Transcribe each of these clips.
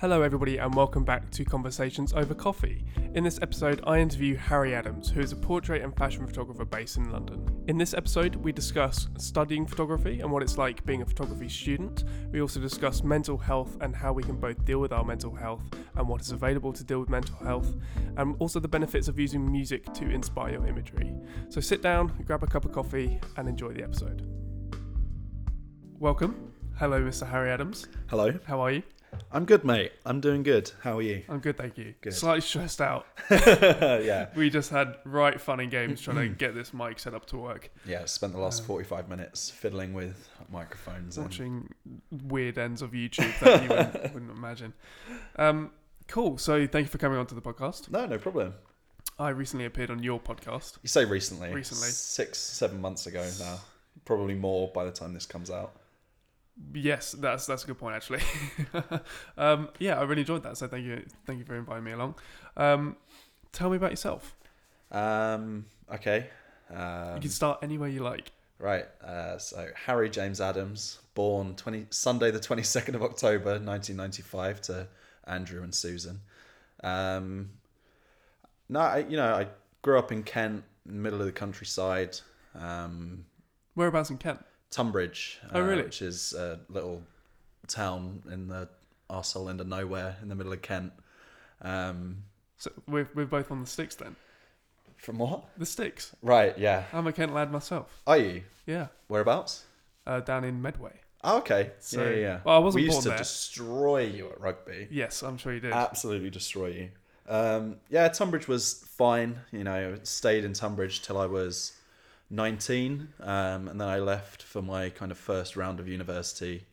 Hello, everybody, and welcome back to Conversations Over Coffee. In this episode, I interview Harry Adams, who is a portrait and fashion photographer based in London. In this episode, we discuss studying photography and what it's like being a photography student. We also discuss mental health and how we can both deal with our mental health and what is available to deal with mental health, and also the benefits of using music to inspire your imagery. So sit down, grab a cup of coffee, and enjoy the episode. Welcome. Hello, Mr. Harry Adams. Hello. How are you? I'm good, mate. I'm doing good. How are you? I'm good, thank you. Good. Slightly stressed out. yeah. We just had right fun and games trying to get this mic set up to work. Yeah, spent the last Um, 45 minutes fiddling with microphones. And, Watching weird ends of YouTube that you wouldn't, wouldn't imagine. Um, cool. So thank you for coming on to the podcast. no, no problem. I recently appeared on your podcast. You say recently. Recently. Six, seven months ago now. Probably more by the time this comes out. Yes, that's that's a good point actually. um, yeah, I really enjoyed that. So thank you, thank you for inviting me along. Um, tell me about yourself. Um, okay. Um, you can start anywhere you like. right. Uh, so, Harry James Adams, born 20, Sunday, the 22nd of October, 1995, to Andrew and Susan. Um, no, I, you know, I grew up in Kent, middle of the countryside. Um, Whereabouts in Kent? Tunbridge. Oh, uh, really? Which is a little town in the arsehole end of nowhere in the middle of Kent. Um, So we're we're both on the sticks then. from what? The sticks. Right, yeah. I'm a Kent lad myself. Are you? Yeah, Whereabouts? uh, down in Medway. Oh, okay. So- yeah, yeah, yeah. well, I wasn't we used born to there. destroy you at rugby. Yes, I'm sure you did. Absolutely destroy you. Um, yeah, Tunbridge was fine. You know, stayed in Tunbridge till I was 19, um, and then I left for my kind of first round of university.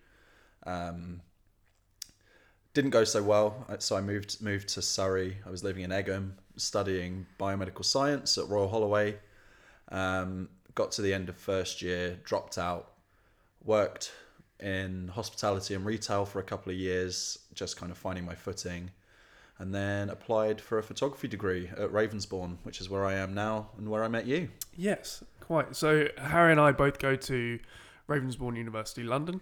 Um, didn't go so well, uh, so I moved moved to Surrey. I was living in Egham, studying biomedical science at Royal Holloway. Um, got to the end of first year, dropped out, worked in hospitality and retail for a couple of years, just kind of finding my footing, and then applied for a photography degree at Ravensbourne, which is where I am now and where I met you. Yes, quite. So Harry and I both go to Ravensbourne University, London,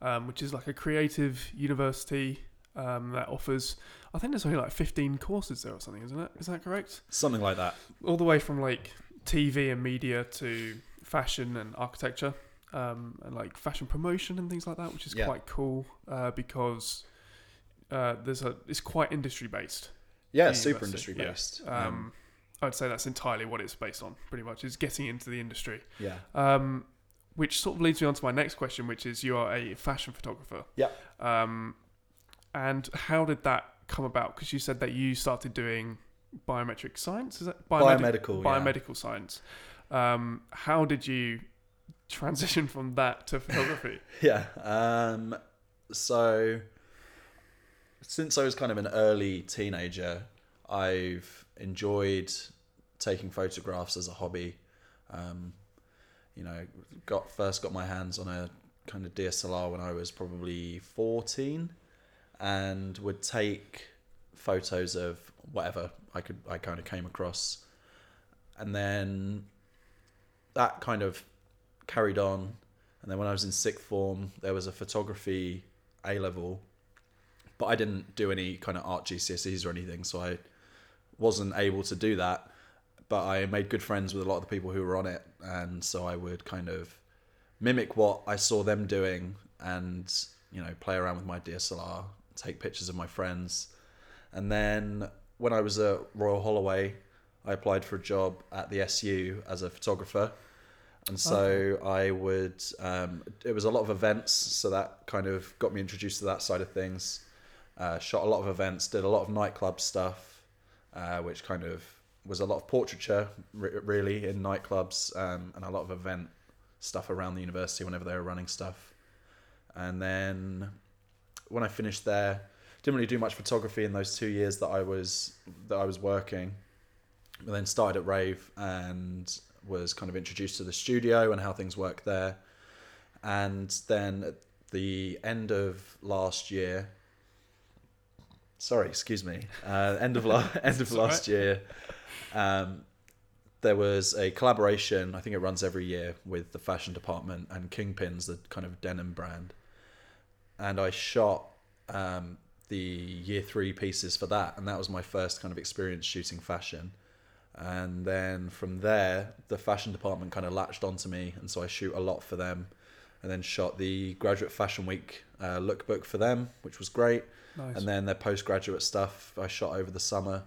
um, which is like a creative university um, that offers. I think there's only like 15 courses there or something, isn't it? Is that correct? Something like that. All the way from like TV and media to fashion and architecture, um, and like fashion promotion and things like that, which is Yeah. quite cool uh, because uh, there's a it's quite industry based. Yeah, super industry yeah. based. Um, I'd say that's entirely what it's based on, pretty much, is getting into the industry. yeah. Um, which sort of leads me on to my next question, which is you are a fashion photographer. Yeah. Um, and how did that come about? Because you said that you started doing biometric science. Is that Biomedical, yeah. Biomedical science. Um, how did you transition from that to photography? Yeah. Um, so since I was kind of an early teenager, I've enjoyed taking photographs as a hobby. Um, you know, got first got my hands on a kind of DSLR when I was probably fourteen, and would take photos of whatever I could I kind of came across, and then that kind of carried on. And then when I was in sixth form, there was a photography A level, but I didn't do any kind of art GCSEs or anything, so I wasn't able to do that. But I made good friends with a lot of the people who were on it, and so I would kind of mimic what I saw them doing, and you know, play around with my DSLR, take pictures of my friends, and then when I was at Royal Holloway, I applied for a job at the SU as a photographer and so I would. Um, it was a lot of events, so that kind of got me introduced to that side of things. Uh, shot a lot of events, did a lot of nightclub stuff, uh, which kind of was a lot of portraiture, re- really, in nightclubs, um, and a lot of event stuff around the university whenever they were running stuff. And then when I finished there, didn't really do much photography in those two years that I was that I was working. But then started at Rave and was kind of introduced to the studio and how things work there. And then at the end of last year, sorry, excuse me, uh, end of la- end of last year, um, there was a collaboration. I think it runs every year with the fashion department and Kingpins, the kind of denim brand. And I shot um, the year three pieces for that, and that was my first kind of experience shooting fashion. And then from there, the fashion department kind of latched onto me, and so I shoot a lot for them. And then shot the graduate fashion week uh, lookbook for them, which was great. Nice. And then their postgraduate stuff I shot over the summer,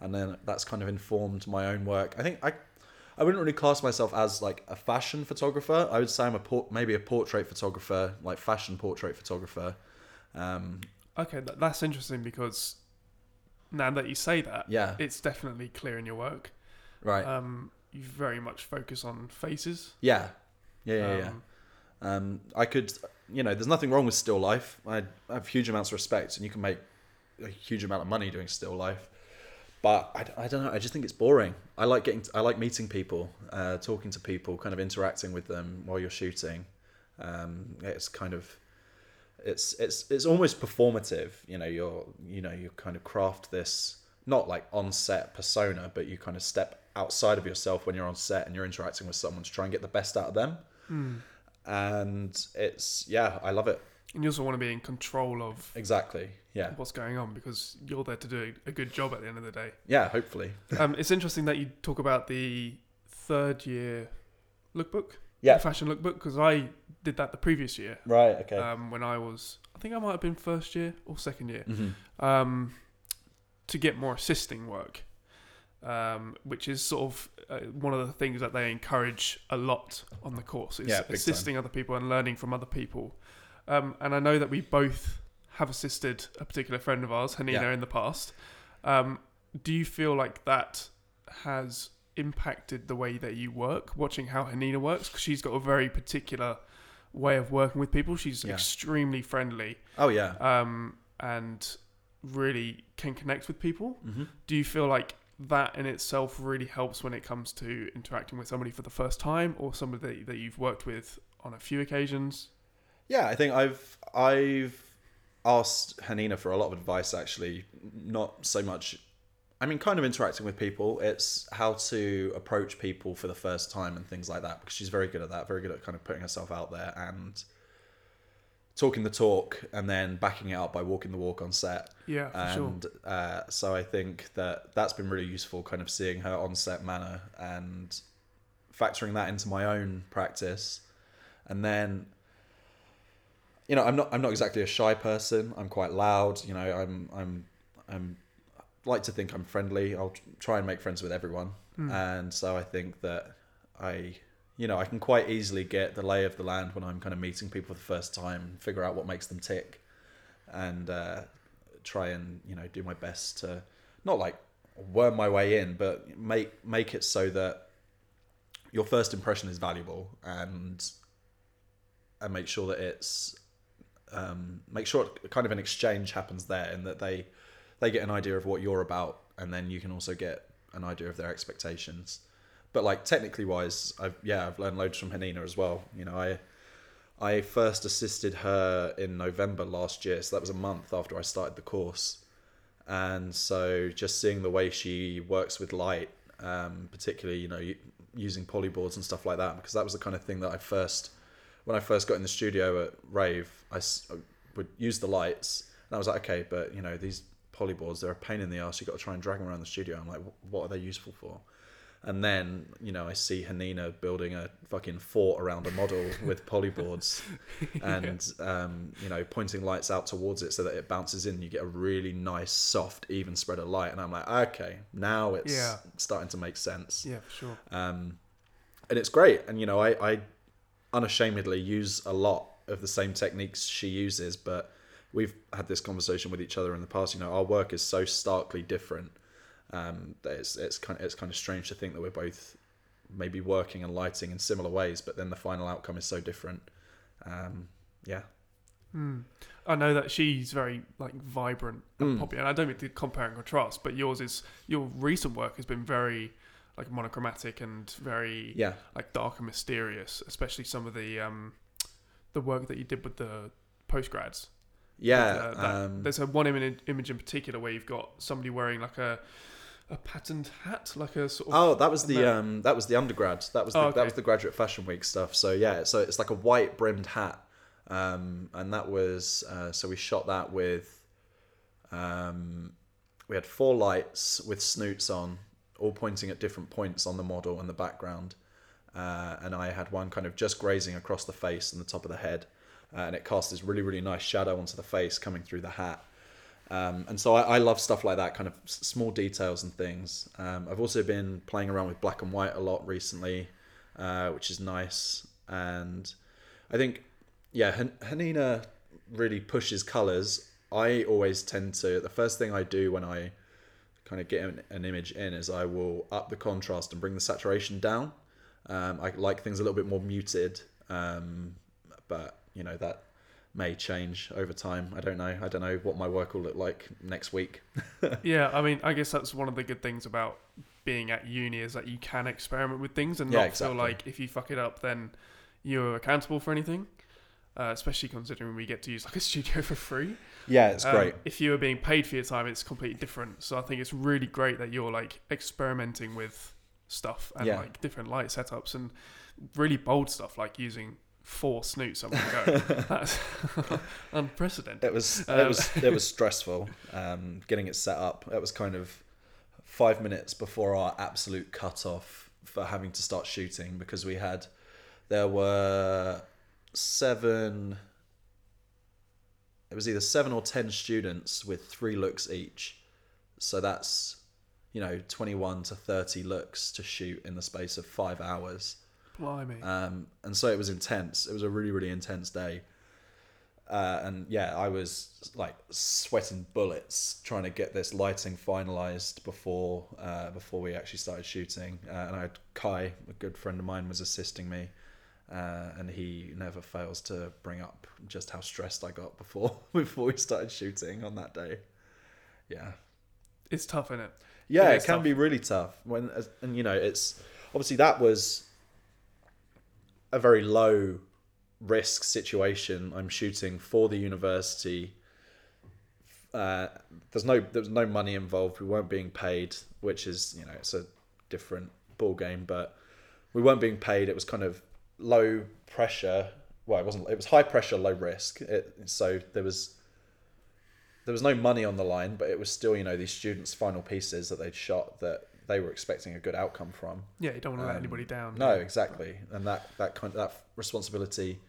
and then that's kind of informed my own work. I think I, I wouldn't really class myself as like a fashion photographer. I would say I'm a por- maybe a portrait photographer, like fashion portrait photographer. Um, okay, that's interesting because now that you say that, yeah, it's definitely clear in your work. right. Um, you very much focus on faces. yeah, yeah, yeah, yeah. Um, I could, you know, there's nothing wrong with still life. I have huge amounts of respect, and you can make a huge amount of money doing still life. But I, I don't know. I just think it's boring. I like getting, I like meeting people, uh, talking to people, kind of interacting with them while you're shooting. Um, it's kind of, it's it's it's almost performative. You know, you're you know you kind of craft this not like on set persona, but you kind of step outside of yourself when you're on set and you're interacting with someone to try and get the best out of them mm. And it's yeah i love it. And you also want to be in control of exactly yeah. what's going on because you're there to do a good job at the end of the day. yeah hopefully. Um, it's interesting that you talk about the third year lookbook, yeah. the fashion lookbook, because I did that the previous year. Right okay. Um, when I was, I think I might have been first year or second year, hmm um, to get more assisting work, um, which is sort of uh, one of the things that they encourage a lot on the course is Yeah, assisting other people and learning from other people. Um, and I know that we both have assisted a particular friend of ours, Hanina, Yeah. in the past. Um, do you feel like that has impacted the way that you work, watching how Hanina works? Because she's got a very particular way of working with people. She's Yeah. extremely friendly oh yeah um, and really can connect with people. hmm Do you feel like that in itself really helps when it comes to interacting with somebody for the first time or somebody that, you've worked with on a few occasions? yeah i think i've i've asked hanina for a lot of advice actually not so much i mean kind of interacting with people it's how to approach people for the first time and things like that because she's very good at that very good at kind of putting herself out there and talking the talk and then backing it up by walking the walk on set Yeah, for sure. and uh, so I think that that's been really useful, kind of seeing her on set manner and factoring that into my own practice, and then you know I'm not I'm not exactly a shy person. I'm quite loud. You know I'm I'm I'm like to think I'm friendly. I'll try and make friends with everyone, Mm. and so I think that I. You know, I can quite easily get the lay of the land when I'm kind of meeting people for the first time, figure out what makes them tick, and uh, try and you know do my best to not like worm my way in, but make make it so that your first impression is valuable and and make sure that it's um, make sure kind of an exchange happens there and that they they get an idea of what you're about and then you can also get an idea of their expectations. But like technically wise, I've yeah I've learned loads from Hanina as well. You know I I first assisted her in November last year, so that was a month after I started the course. And so just seeing the way she works with light, um, particularly, you know, using polyboards and stuff like that, because that was the kind of thing that I first, when I first got in the studio at Rave, I, would use the lights. And I was like, okay, but, you know, these polyboards, they're a pain in the ass. You've got to try and drag them around the studio. I'm like, what are they useful for? And then, you know, I see Hanina building a fucking fort around a model with polyboards and, um, you know, pointing lights out towards it so that it bounces in. You get a really nice, soft, even spread of light. And I'm like, okay, now it's Yeah. starting to make sense. Yeah, for sure. Um, and it's great. And, you know, I, I unashamedly use a lot of the same techniques she uses, but we've had this conversation with each other in the past. You know, our work is so starkly different um, that it's it's kind of, it's kind of strange to think that we're both maybe working and lighting in similar ways, but then the final outcome is so different. Um, yeah, Mm. I know that she's very like vibrant and Mm. poppy, and I don't mean to compare and contrast, but yours is your recent work has been very like monochromatic and very yeah, like dark and mysterious, especially some of the um the work that you did with the postgrads. yeah. Uh, that- um, There's a one image in particular where you've got somebody wearing like a a patterned hat, like a sort of Oh, that was the um, that was the undergrad. That was the, Oh, okay. that was the graduate fashion week stuff. So yeah, so it's like a white brimmed hat, um, and that was uh, so we shot that with Um, we had four lights with snoots on, all pointing at different points on the model and the background. Uh, and I had one kind of just grazing across the face and the top of the head, uh, and it cast this really really nice shadow onto the face coming through the hat. Um, and so I, I, love stuff like that, kind of small details and things. Um, I've also been playing around with black and white a lot recently, uh, which is nice. And I think, yeah, Hanina really pushes colors. I always tend to, the first thing I do when I kind of get an, an image in is I will up the contrast and bring the saturation down. Um, I like things a little bit more muted, um, but you know that may change over time. I don't know. I don't know what my work will look like next week. yeah, I mean, I guess that's one of the good things about being at uni is that you can experiment with things and yeah, not exactly. feel like if you fuck it up, then you're accountable for anything. Uh, especially considering we get to use like a studio for free. Yeah, it's um, great. If you are being paid for your time, it's completely different. So I think it's really great that you're like experimenting with stuff and yeah. like different light setups and really bold stuff like using four snoots on one go. That's unprecedented. It was um, it was it was stressful um, getting it set up. It was kind of five minutes before our absolute cut off for having to start shooting because we had there were seven. It was either seven or ten students with three looks each, so that's you know twenty one to thirty looks to shoot in the space of five hours Blimey. Um, and so it was intense. It was a really, really intense day. Uh, and yeah, I was like sweating bullets trying to get this lighting finalized before uh, before we actually started shooting. Uh, and I had Kai, a good friend of mine, was assisting me, uh, and he never fails to bring up just how stressed I got before before we started shooting on that day. Yeah, it's tough, isn't it? Yeah, it, it can tough. be really tough when, and you know, it's obviously that was a very low risk situation. I'm shooting for the university. Uh, there's no there's no money involved. We weren't being paid, which is you know it's a different ball game. But we weren't being paid. It was kind of low pressure. Well, it wasn't. It was high pressure, low risk. It, so there was there was no money on the line, but it was still you know these students' final pieces that they'd shot that they were expecting a good outcome from. Yeah, you don't want to um, let anybody down. No, exactly, and that that kind of, that responsibility,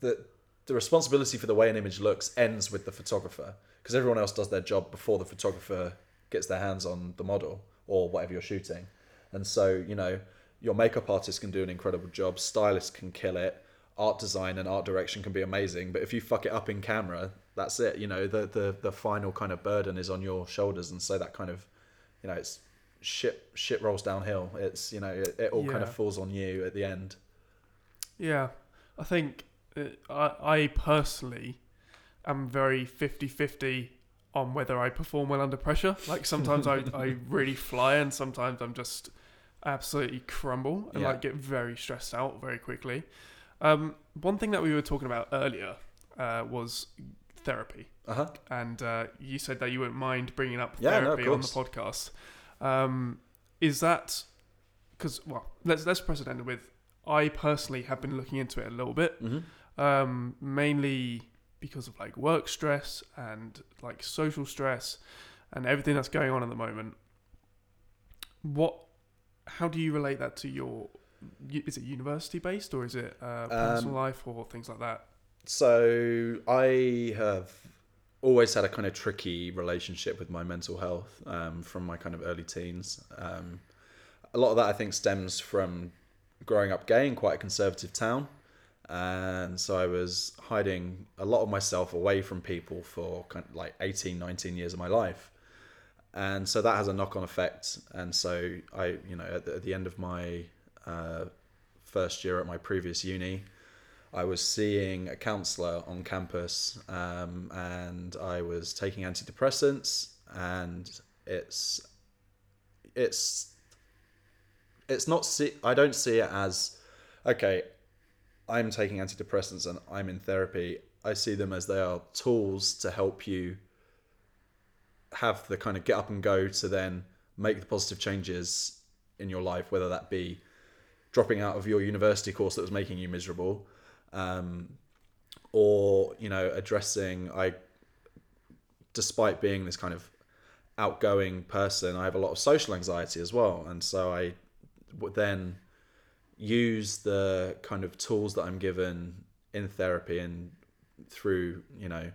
the the responsibility for the way an image looks ends with the photographer because everyone else does their job before the photographer gets their hands on the model or whatever you're shooting, and so you know your makeup artist can do an incredible job, stylist can kill it, art design and art direction can be amazing, but if you fuck it up in camera, that's it. You know the the the final kind of burden is on your shoulders, and so that kind of you know, it's shit shit rolls downhill. It's you know, it, it all yeah. kind of falls on you at the end. Yeah, I think uh, I I personally am very 50-50 on whether I perform well under pressure. Like sometimes I, I really fly and sometimes I'm just absolutely crumble and yeah. like get very stressed out very quickly. Um, one thing that we were talking about earlier uh, was therapy. Uh-huh. And uh, you said that you wouldn't mind bringing up yeah, therapy no, on the podcast. Um, is that because well, let's let's precedent with. I personally have been looking into it a little bit, mm-hmm. um, mainly because of like work stress and like social stress and everything that's going on at the moment. What? How do you relate that to your? Is it university based or is it uh, personal um, life or things like that? So I have always had a kind of tricky relationship with my mental health um, from my kind of early teens. Um, a lot of that I think stems from growing up gay in quite a conservative town. And so I was hiding a lot of myself away from people for kind of like 18, 19 years of my life. And so that has a knock on effect. And so I, you know, at the, at the end of my uh, first year at my previous uni, I was seeing a counselor on campus um, and I was taking antidepressants and it's it's it's not see I don't see it as okay I'm taking antidepressants and I'm in therapy. I see them as they are tools to help you have the kind of get up and go to then make the positive changes in your life whether that be dropping out of your university course that was making you miserable um, or you know addressing I despite being this kind of outgoing person, I have a lot of social anxiety as well, and so I would then use the kind of tools that I'm given in therapy and through you know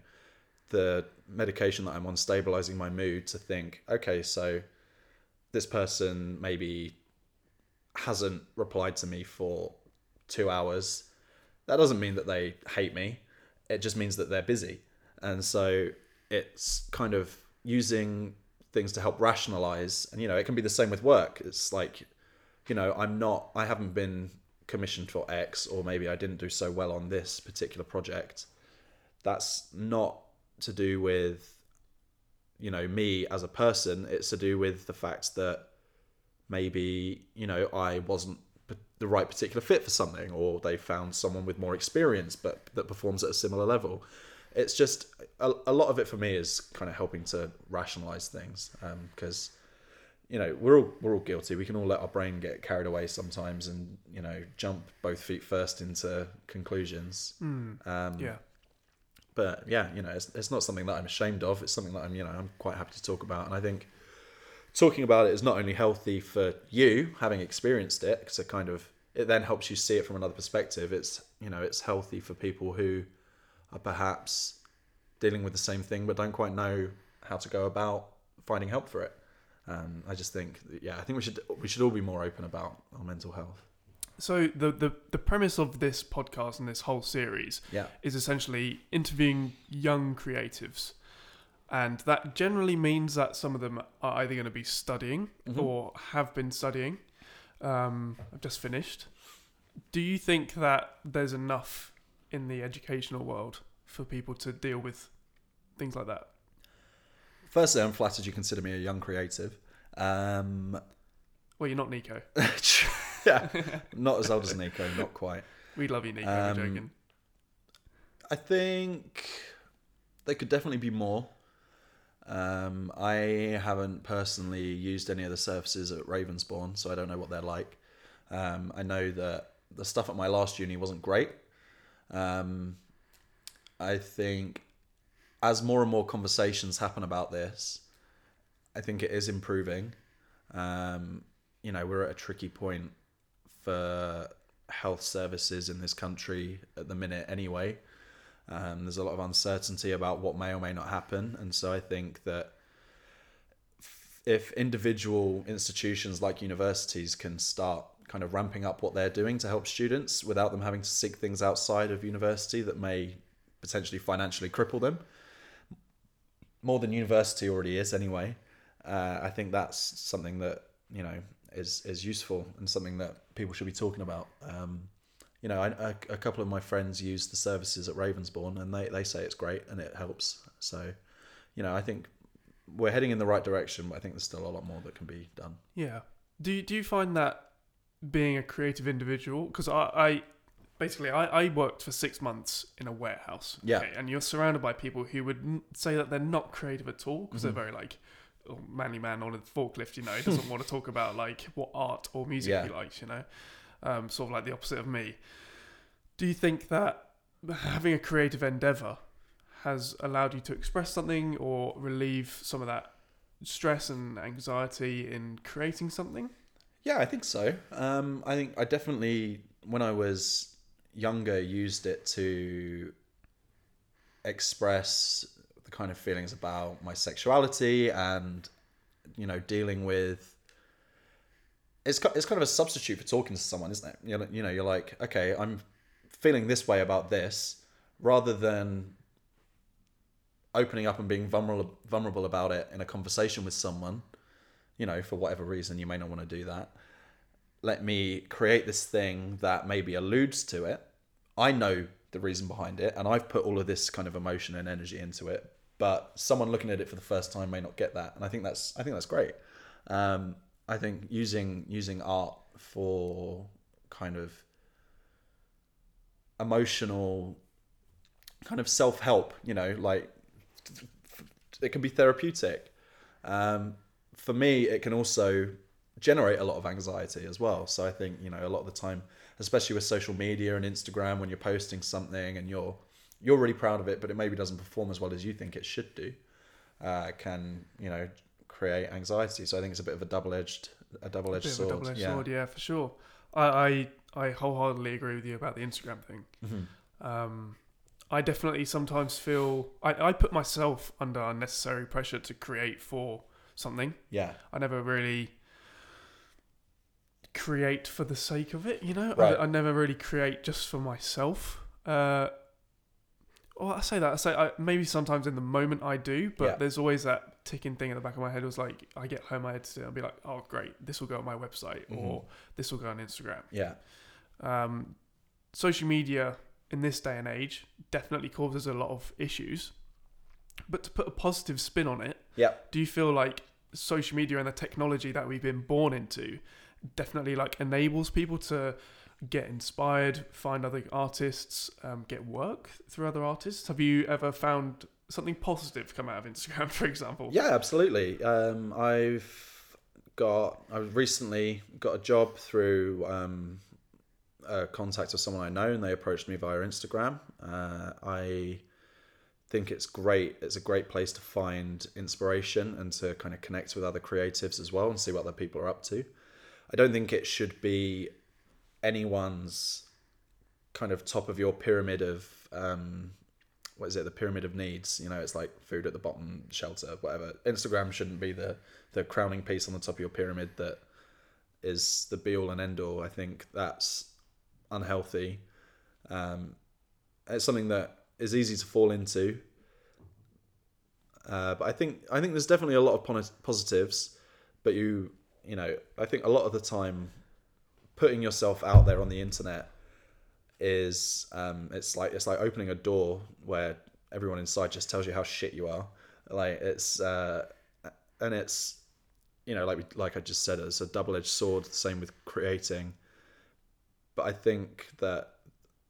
the medication that I'm on stabilizing my mood to think, okay, so this person maybe hasn't replied to me for two hours. That doesn't mean that they hate me. It just means that they're busy. And so it's kind of using things to help rationalize. And, you know, it can be the same with work. It's like, you know, I'm not, I haven't been commissioned for X, or maybe I didn't do so well on this particular project. That's not to do with you know me as a person it's to do with the fact that maybe you know i wasn't the right particular fit for something or they found someone with more experience but that performs at a similar level. It's just a, a lot of it for me is kind of helping to rationalize things because um, you know we're all we're all guilty. We can all let our brain get carried away sometimes and you know jump both feet first into conclusions. Mm, um, yeah. but yeah, you know, it's, it's not something that I'm ashamed of. It's something that I'm, you know, I'm quite happy to talk about. And I think talking about it is not only healthy for you having experienced it, because it kind of it then helps you see it from another perspective. It's you know, it's healthy for people who are perhaps dealing with the same thing but don't quite know how to go about finding help for it. Um, I just think, yeah, I think we should we should all be more open about our mental health. So the, the the premise of this podcast and this whole series Yeah. is essentially interviewing young creatives. And that generally means that some of them are either going to be studying Mhm. or have been studying. Um, I've just finished. Do you think that there's enough in the educational world for people to deal with things like that? Firstly, I'm flattered you consider me a young creative. Um, Well, you're not Nico. yeah, not as old as Nico, not quite. We love you, Nico. Um, joking. I think there could definitely be more. Um, I haven't personally used any of the services at Ravensbourne, so I don't know what they're like. Um, I know that the stuff at my last uni wasn't great. Um, I think as more and more conversations happen about this, I think it is improving. Um, you know, we're at a tricky point for health services in this country at the minute, anyway. Um, there's a lot of uncertainty about what may or may not happen, and so I think that if individual institutions like universities can start kind of ramping up what they're doing to help students without them having to seek things outside of university that may potentially financially cripple them, more than university already is anyway. Uh, I think that's something that you know is is useful and something that people should be talking about. Um, you know, I, a, a couple of my friends use the services at Ravensbourne, and they, they say it's great and it helps. So, you know, I think we're heading in the right direction, but I think there's still a lot more that can be done. Yeah. Do you, do you find that being a creative individual? Because I, I basically I, I worked for six months in a warehouse. Yeah. and you're surrounded by people who would n- say that they're not creative at all because Mhm. they're very like. oh, Manly man on a forklift, you know, he doesn't want to talk about like what art or music Yeah. he likes, you know, um, sort of like the opposite of me. Do you think that having a creative endeavor has allowed you to express something or relieve some of that stress and anxiety in creating something? Yeah, I think so. Um, I think I definitely, when I was younger, used it to express the kind of feelings about my sexuality and, you know, dealing with. It's it's kind of a substitute for talking to someone, isn't it? You know, you know, you're like, okay, I'm feeling this way about this, rather than opening up and being vulnerable vulnerable about it in a conversation with someone you know, for whatever reason, you may not want to do that. Let me create this thing that maybe alludes to it. I know the reason behind it, and I've put all of this kind of emotion and energy into it. But someone looking at it for the first time may not get that, and I think that's I think that's great. Um, I think using using art for kind of emotional, kind of self help, you know, like it can be therapeutic. Um, for me, it can also generate a lot of anxiety as well. So I think you know a lot of the time, especially with social media and Instagram, when you're posting something and you're you're really proud of it, but it maybe doesn't perform as well as you think it should do. uh, can you know create anxiety. So I think it's a bit of a double edged a double edged Bit of a sword. double-edged yeah. sword, yeah, for sure. I, I I wholeheartedly agree with you about the Instagram thing. Mhm. Um, I definitely sometimes feel I, I put myself under unnecessary pressure to create for something. Yeah. I never really create for the sake of it, you know. Right. I, I never really create just for myself. Uh, well, I say that I say I, maybe sometimes in the moment I do, but Yeah. there's always that ticking thing in the back of my head. Was like I get home, I edit it, I'll be like, oh great, this will go on my website or this will go on Instagram. Yeah. Um, social media in this day and age definitely causes a lot of issues, but to put a positive spin on it, Yeah. do you feel like social media and the technology that we've been born into definitely like enables people to get inspired, find other artists, um, get work through other artists? Have you ever found something positive come out of Instagram, for example? Yeah, absolutely. Um, I've got I recently got a job through um, a contact of someone I know, and they approached me via Instagram. Uh, I think it's great. It's a great place to find inspiration and to kind of connect with other creatives as well and see what other people are up to. I don't think it should be anyone's kind of top of your pyramid of um, what is it the pyramid of needs you know it's like food at the bottom shelter whatever. Instagram shouldn't be the the crowning piece on the top of your pyramid that is the be all and end all i think that's unhealthy. Um, it's something that is easy to fall into. Uh, but i think i think there's definitely a lot of positives but you you know i think a lot of the time putting yourself out there on the internet is um, it's like it's like opening a door where everyone inside just tells you how shit you are. Like it's uh, and it's you know like we, like I just said, it's a double edged sword. The Same with creating, but I think that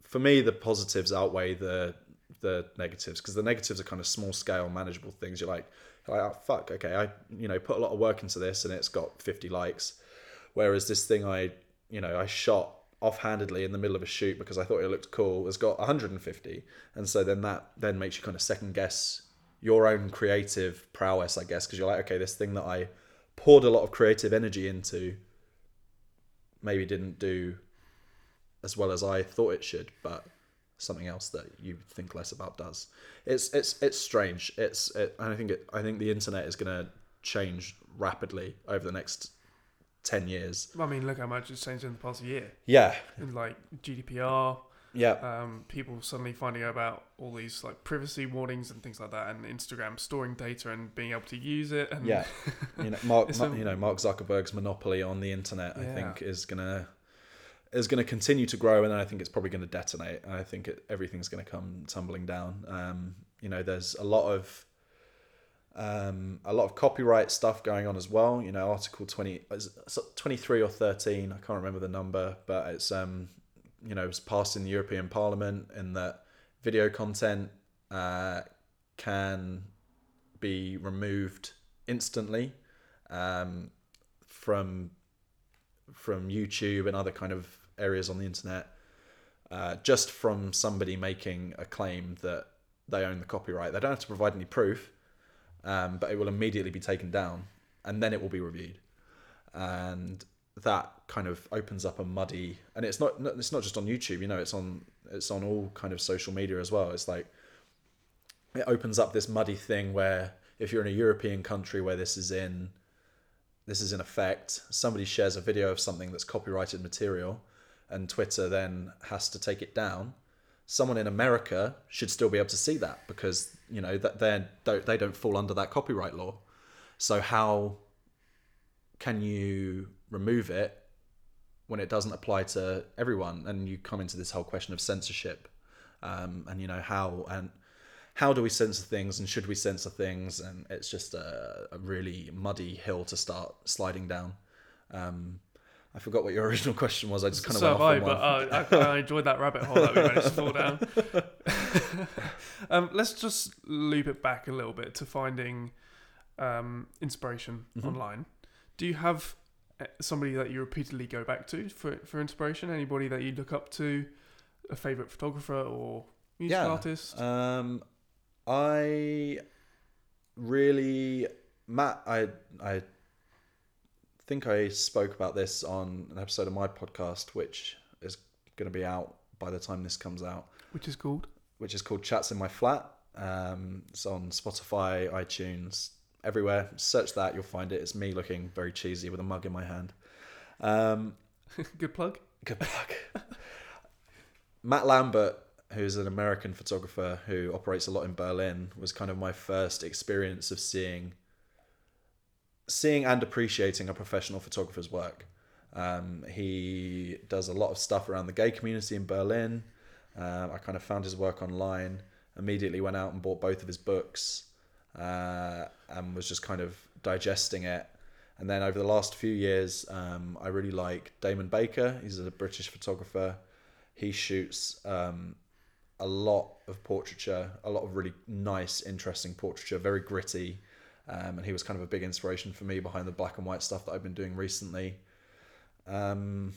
for me the positives outweigh the the negatives because the negatives are kind of small scale manageable things. You're like, like oh, fuck, okay, I you know put a lot of work into this and it's got 50 likes, whereas this thing I you know I shot offhandedly in the middle of a shoot because I thought it looked cool has got 150 and so then that then makes you kind of second guess your own creative prowess I guess because you're like okay this thing that I poured a lot of creative energy into maybe didn't do as well as I thought it should but something else that you think less about does. It's it's it's strange. It's it, I think it I think the internet is going to change rapidly over the next 10 years I mean, look how much it's changed in the past year. yeah In like GDPR, yeah um, people suddenly finding out about all these like privacy warnings and things like that, and Instagram storing data and being able to use it. And Yeah, you know, Mark, It's Mark- a- you know, Mark Zuckerberg's monopoly on the internet, I think, is gonna is gonna continue to grow, and I think it's probably going to detonate. And I think it, everything's going to come tumbling down. Um, you know, there's a lot of um, a lot of copyright stuff going on as well. You know, Article 20, 23 or 13, I can't remember the number, but it's, um, you know, it was passed in the European Parliament in that video content uh, can be removed instantly um, from from YouTube and other kind of areas on the internet uh, just from somebody making a claim that they own the copyright. They don't have to provide any proof, um, but it will immediately be taken down and then it will be reviewed. And that kind of opens up a muddy, and it's not it's not just on YouTube. You know, it's on it's on all kind of social media as well. It's like it opens up this muddy thing where if you're in a European country where this is in this is in effect, somebody shares a video of something that's copyrighted material, and Twitter then has to take it down. Someone in America should still be able to see that because you know that they don't they don't fall under that copyright law. So how can you remove it when it doesn't apply to everyone? And you come into this whole question of censorship, um, and you know how and how do we censor things and should we censor things? And it's just a, a really muddy hill to start sliding down. Um, I forgot what your original question was. I just kind of so went off I, but uh, I, I enjoyed that rabbit hole that we managed to fall down. um, let's just loop it back a little bit to finding um, inspiration Mhm. online. Do you have uh, somebody that you repeatedly go back to for, for inspiration? Anybody that you look up to? A favorite photographer or music Yeah. artist? Um, I really, Matt, I I think I spoke about this on an episode of my podcast, which is going to be out by the time this comes out, Which is called. which is called Chats in My Flat. Um, it's on Spotify, iTunes, everywhere. Search that, you'll find it. It's me looking very cheesy with a mug in my hand. Um, Good plug. Good plug. Matt Lambert, who's an American photographer who operates a lot in Berlin, was kind of my first experience of seeing seeing and appreciating a professional photographer's work. Um, he does a lot of stuff around the gay community in Berlin. Um, I kind of found his work online, immediately went out and bought both of his books, uh, and was just kind of digesting it. And then over the last few years, um, I really like Damon Baker. He's a British photographer. He shoots um, a lot of portraiture, a lot of really nice, interesting portraiture, very gritty. Um, and he was kind of a big inspiration for me behind the black and white stuff that I've been doing recently. Um,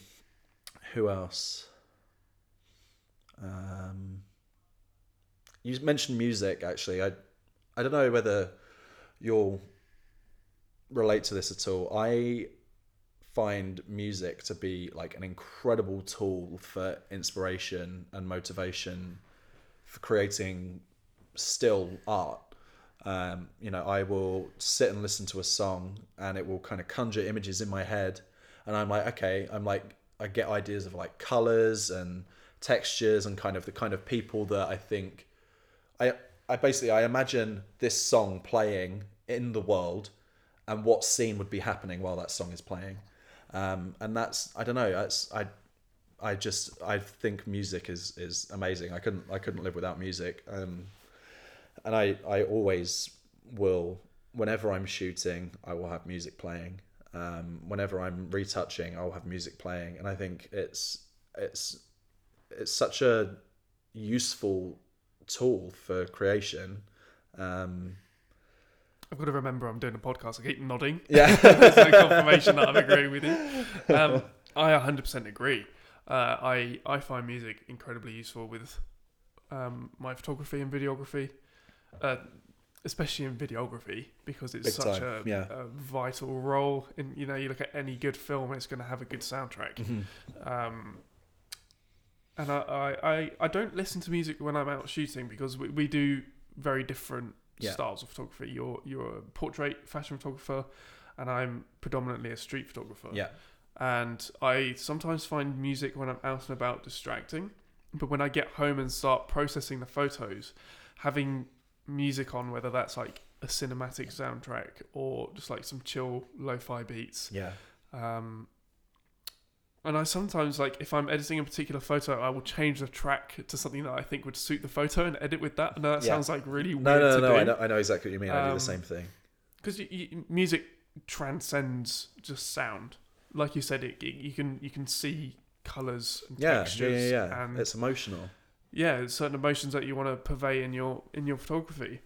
who else? Um, you mentioned music. Actually, I I don't know whether you'll relate to this at all. I find music to be like an incredible tool for inspiration and motivation for creating still art. Um, you know, I will sit and listen to a song and it will kind of conjure images in my head. And I'm like, okay, I'm like, I get ideas of like colors and textures and kind of the kind of people that I think I, I basically, I imagine this song playing in the world and what scene would be happening while that song is playing. Um, and that's, I don't know, that's, I, I just, I think music is, is amazing. I couldn't, I couldn't live without music. Um, and I, I always will whenever I'm shooting I will have music playing um, whenever I'm retouching I'll have music playing and I think it's it's it's such a useful tool for creation um, I've got to remember I'm doing a podcast. I keep nodding. yeah There's no confirmation that I'm agreeing with you. Um, I 100% agree. Uh, I I find music incredibly useful with um, my photography and videography, uh, especially in videography because it's Big such time, a, yeah. a vital role. In you know, you look at any good film, it's going to have a good soundtrack. Mm-hmm. Um, and I, I, I, I don't listen to music when I'm out shooting because we, we do very different Yeah. styles of photography. You're you're a portrait fashion photographer, and I'm predominantly a street photographer. yeah And I sometimes find music when I'm out and about distracting, but when I get home and start processing the photos, having music on, whether that's like a cinematic soundtrack or just like some chill lo-fi beats, yeah um, and I sometimes like if I'm editing a particular photo, I will change the track to something that I think would suit the photo and edit with that. Know that Yeah. sounds like really weird no no to no, no I know, I know exactly what you mean I do Um, the same thing because music transcends just sound. Like you said, it, it- you can you can see colors and yeah yeah yeah, yeah. and it's emotional yeah, certain emotions that you want to purvey in your in your photography.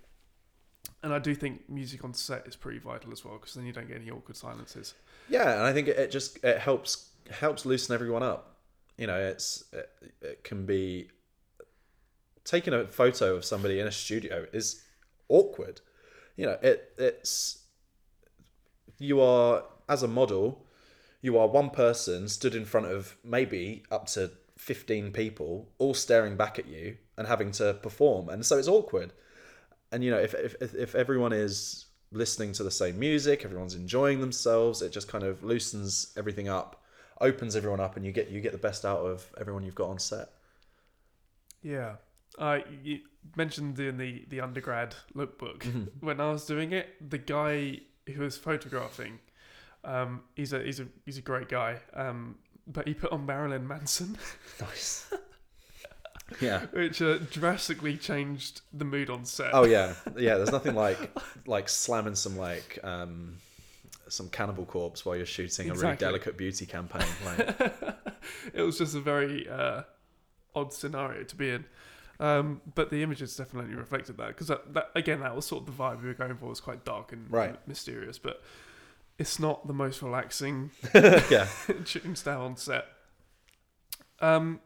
And I do think music on set is pretty vital as well because then you don't get any awkward silences. Yeah, and I think it, just it helps helps loosen everyone up. You know, it's it, it can be taking a photo of somebody in a studio is awkward. You know, it it's you are as a model, you are one person stood in front of maybe up to 15 people all staring back at you and having to perform. And so it's awkward. And you know if if if- everyone is listening to the same music everyone's enjoying themselves it just kind of loosens everything up opens everyone up and you get you get the best out of everyone you've got on set. Yeah. Uh, you mentioned in the, the undergrad lookbook, when I was doing it, the guy who was photographing, um, he's a he's a he's a great guy. Um, but he put on Marilyn Manson, nice. Yeah. Which uh, drastically changed the mood on set. oh yeah. Yeah there's nothing like like slamming some like um some cannibal corpse while you're shooting a really delicate beauty campaign like. It was just a very uh, odd scenario to be in. Um, but the images definitely reflected that because that, that again that was sort of the vibe we were going for. It was quite dark and Right. mysterious, but it's not the most relaxing yeah shooting style on set. Um,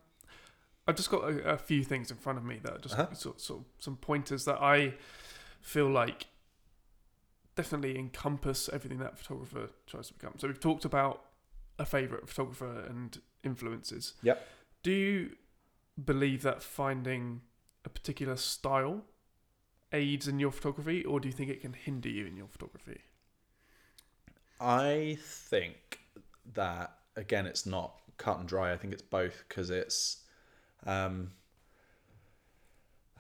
I've just got a, a few things in front of me that are just Uh-huh. sort, sort of some pointers that I feel like definitely encompass everything that photographer tries to become. So we've talked about a favorite photographer and influences. Yep. Do you believe that finding a particular style aids in your photography, or do you think it can hinder you in your photography? I think that again, it's not cut and dry. I think it's both because it's. Um,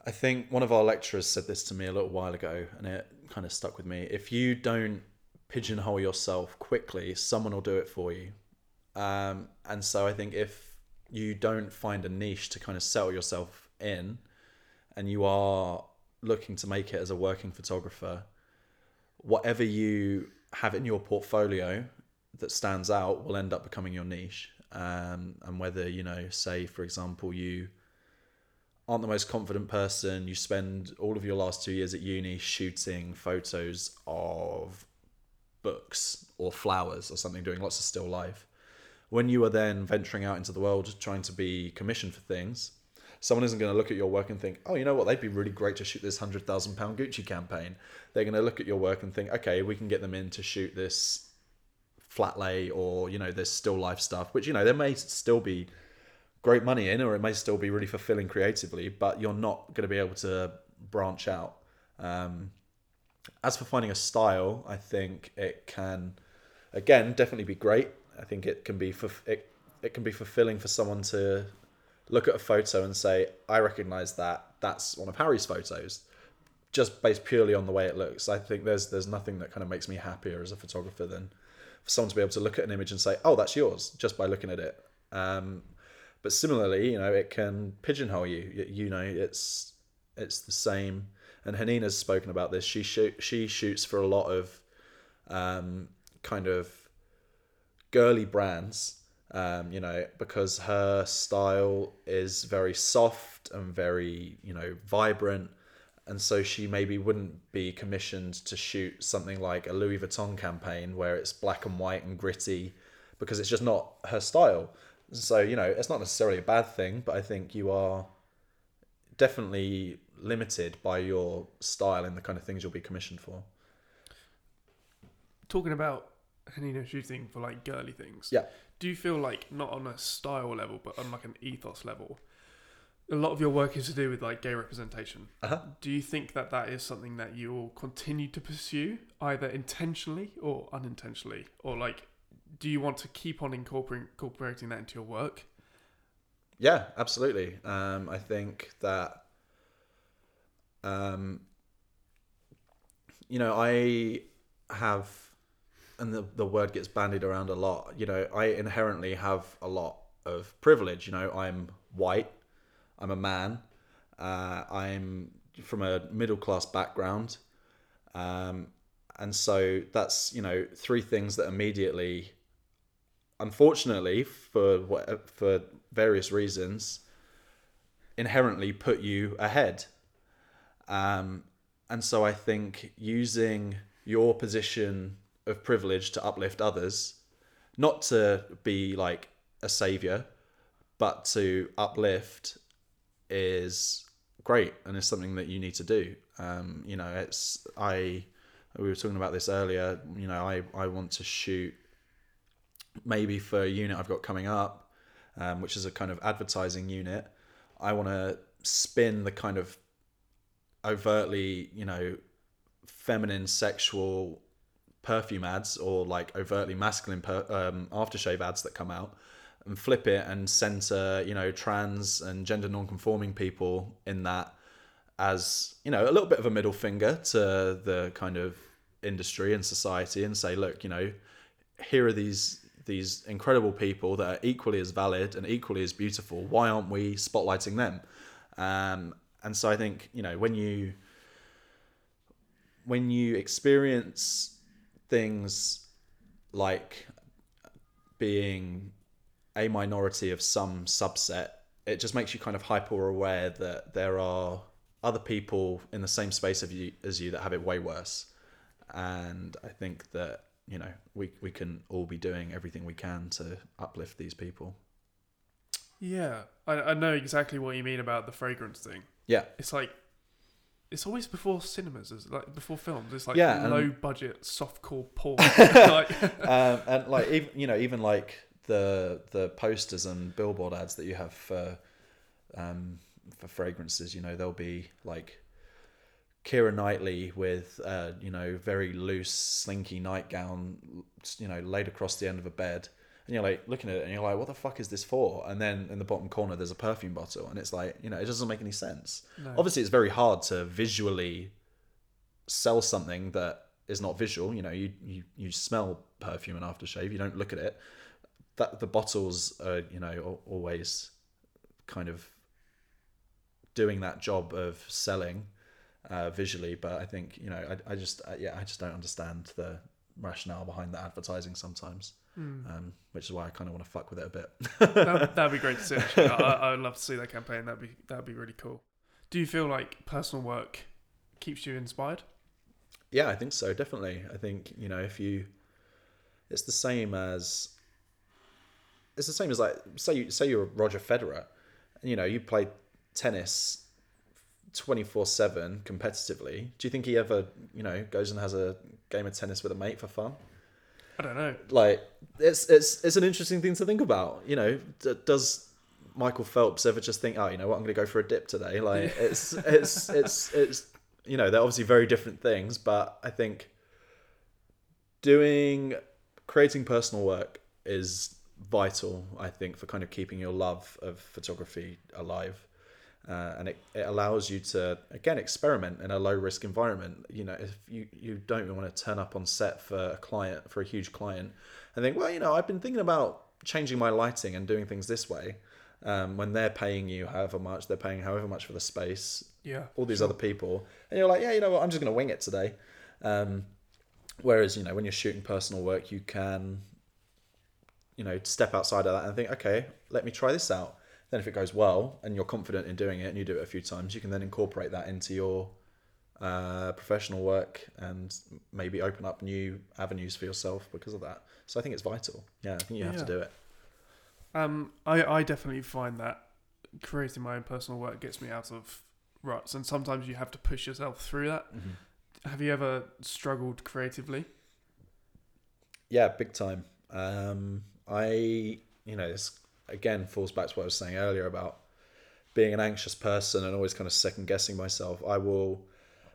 I think one of our lecturers said this to me a little while ago, and it kind of stuck with me. If you don't pigeonhole yourself quickly, someone will do it for you. Um, and so I think if you don't find a niche to kind of settle yourself in, and you are looking to make it as a working photographer, whatever you have in your portfolio that stands out will end up becoming your niche. Um, and whether, you know, say, for example, you aren't the most confident person, you spend all of your last two years at uni shooting photos of books or flowers or something, doing lots of still life. When you are then venturing out into the world trying to be commissioned for things, someone isn't going to look at your work and think, oh, you know what, they'd be really great to shoot this hundred thousand pound Gucci campaign. They're going to look at your work and think, okay, we can get them in to shoot this flat lay or you know this still life stuff, which you know there may still be great money in, or it may still be really fulfilling creatively, but you're not going to be able to branch out. Um, as for finding a style, I think it can, again, definitely be great. I think it can be for it, it can be fulfilling for someone to look at a photo and say, I recognize that. That's one of Harry's photos, just based purely on the way it looks. I think there's there's nothing that kind of makes me happier as a photographer than for someone to be able to look at an image and say, oh, that's yours, just by looking at it. Um, but similarly, you know, it can pigeonhole you. You, know, it's it's the same. And Hanina's spoken about this. She shoot, she shoots for a lot of um, kind of girly brands um, you know, because her style is very soft and very, you know, vibrant. And so she maybe wouldn't be commissioned to shoot something like a Louis Vuitton campaign where it's black and white and gritty because it's just not her style. So, you know, it's not necessarily a bad thing, but I think you are definitely limited by your style and the kind of things you'll be commissioned for. Talking about Hanina shooting for like girly things. Yeah do you feel like not on a style level, but on like an ethos level? A lot of your work is to do with like gay representation. Uh-huh. Do you think that that is something that you will continue to pursue, either intentionally or unintentionally, or like, do you want to keep on incorporating incorporating that into your work? Yeah, absolutely. Um, I think that, um, you know, I have and the, the word gets bandied around a lot. You know, I inherently have a lot of privilege. You know, I'm white, I'm a man, uh, I'm from a middle class background, um, and so that's you know three things that immediately, unfortunately for what, for various reasons, inherently put you ahead. Um, and so I think using your position of privilege to uplift others, not to be like a savior, but to uplift is great and it's something that you need to do. Um, you know, it's I we were talking about this earlier. You know, I I want to shoot maybe for a unit I've got coming up, um, which is a kind of advertising unit. I want to spin the kind of overtly, you know, feminine, sexual perfume ads or like overtly masculine per, um, aftershave ads that come out and flip it and center you know trans and gender non-conforming people in that as you know a little bit of a middle finger to the kind of industry and society and say look you know here are these these incredible people that are equally as valid and equally as beautiful. Why aren't we spotlighting them? Um, and so i think you know when you when you experience things like being a minority of some subset, it just makes you kind of hyper aware that there are other people in the same space of you as you that have it way worse. And I think that, you know, we, we can all be doing everything we can to uplift these people. Yeah. I, I know exactly what you mean about the fragrance thing. Yeah. It's like it's always before cinemas, is like before films. It's like Yeah, low budget softcore porn. like, um, and like even you know even like the the posters and billboard ads that you have for um, for fragrances, you know, there'll be like Keira Knightley with uh, you know very loose slinky nightgown, you know, laid across the end of a bed. And you're like looking at it and you're like, what the fuck is this for? And then in the bottom corner, there's a perfume bottle. And it's like, you know, it doesn't make any sense. no. Obviously, it's very hard to visually sell something that is not visual. You know, you, you, you smell perfume and aftershave. You don't look at it. That the bottles are, you know, always kind of doing that job of selling uh, visually. But I think you know, I, I just uh, yeah, I just don't understand the rationale behind the advertising sometimes. Hmm. Um, which is why I kind of want to fuck with it a bit. that, that'd be great to see. Actually. I, I- I'd love to see that campaign. That'd be that'd be really cool. Do you feel like personal work keeps you inspired? Yeah, I think so. Definitely. I think you know if you, it's the same as. It's the same as like say you say you're Roger Federer, you know you play tennis, twenty four seven competitively. Do you think he ever you know goes and has a game of tennis with a mate for fun? I don't know. Like it's it's it's an interesting thing to think about. You know, d- does Michael Phelps ever just think, oh, you know what, I'm going to go for a dip today? Like it's it's it's it's you know they're obviously very different things, but I think doing creating personal work is vital. I think for kind of keeping your love of photography alive. Uh, and it, it allows you to again experiment in a low risk environment. You know if you, you don't want to turn up on set for a client for a huge client and think well you know i've been thinking about changing my lighting and doing things this way um, when they're paying you however much they're paying however much for the space Yeah. all these other people and you're like yeah you know what? I'm just going to wing it today. Um, whereas you know when you're shooting personal work you can you know step outside of that and think okay let me try this out then if it goes well and you're confident in doing it and you do it a few times you can then incorporate that into your uh, professional work and maybe open up new avenues for yourself because of that so i think it's vital yeah i think you have Yeah. to do it Um, I I definitely find that creating my own personal work gets me out of ruts, and sometimes you have to push yourself through that. Have you ever struggled creatively? Yeah, big time. Um, I, you know, this again falls back to what I was saying earlier about being an anxious person and always kind of second guessing myself. I will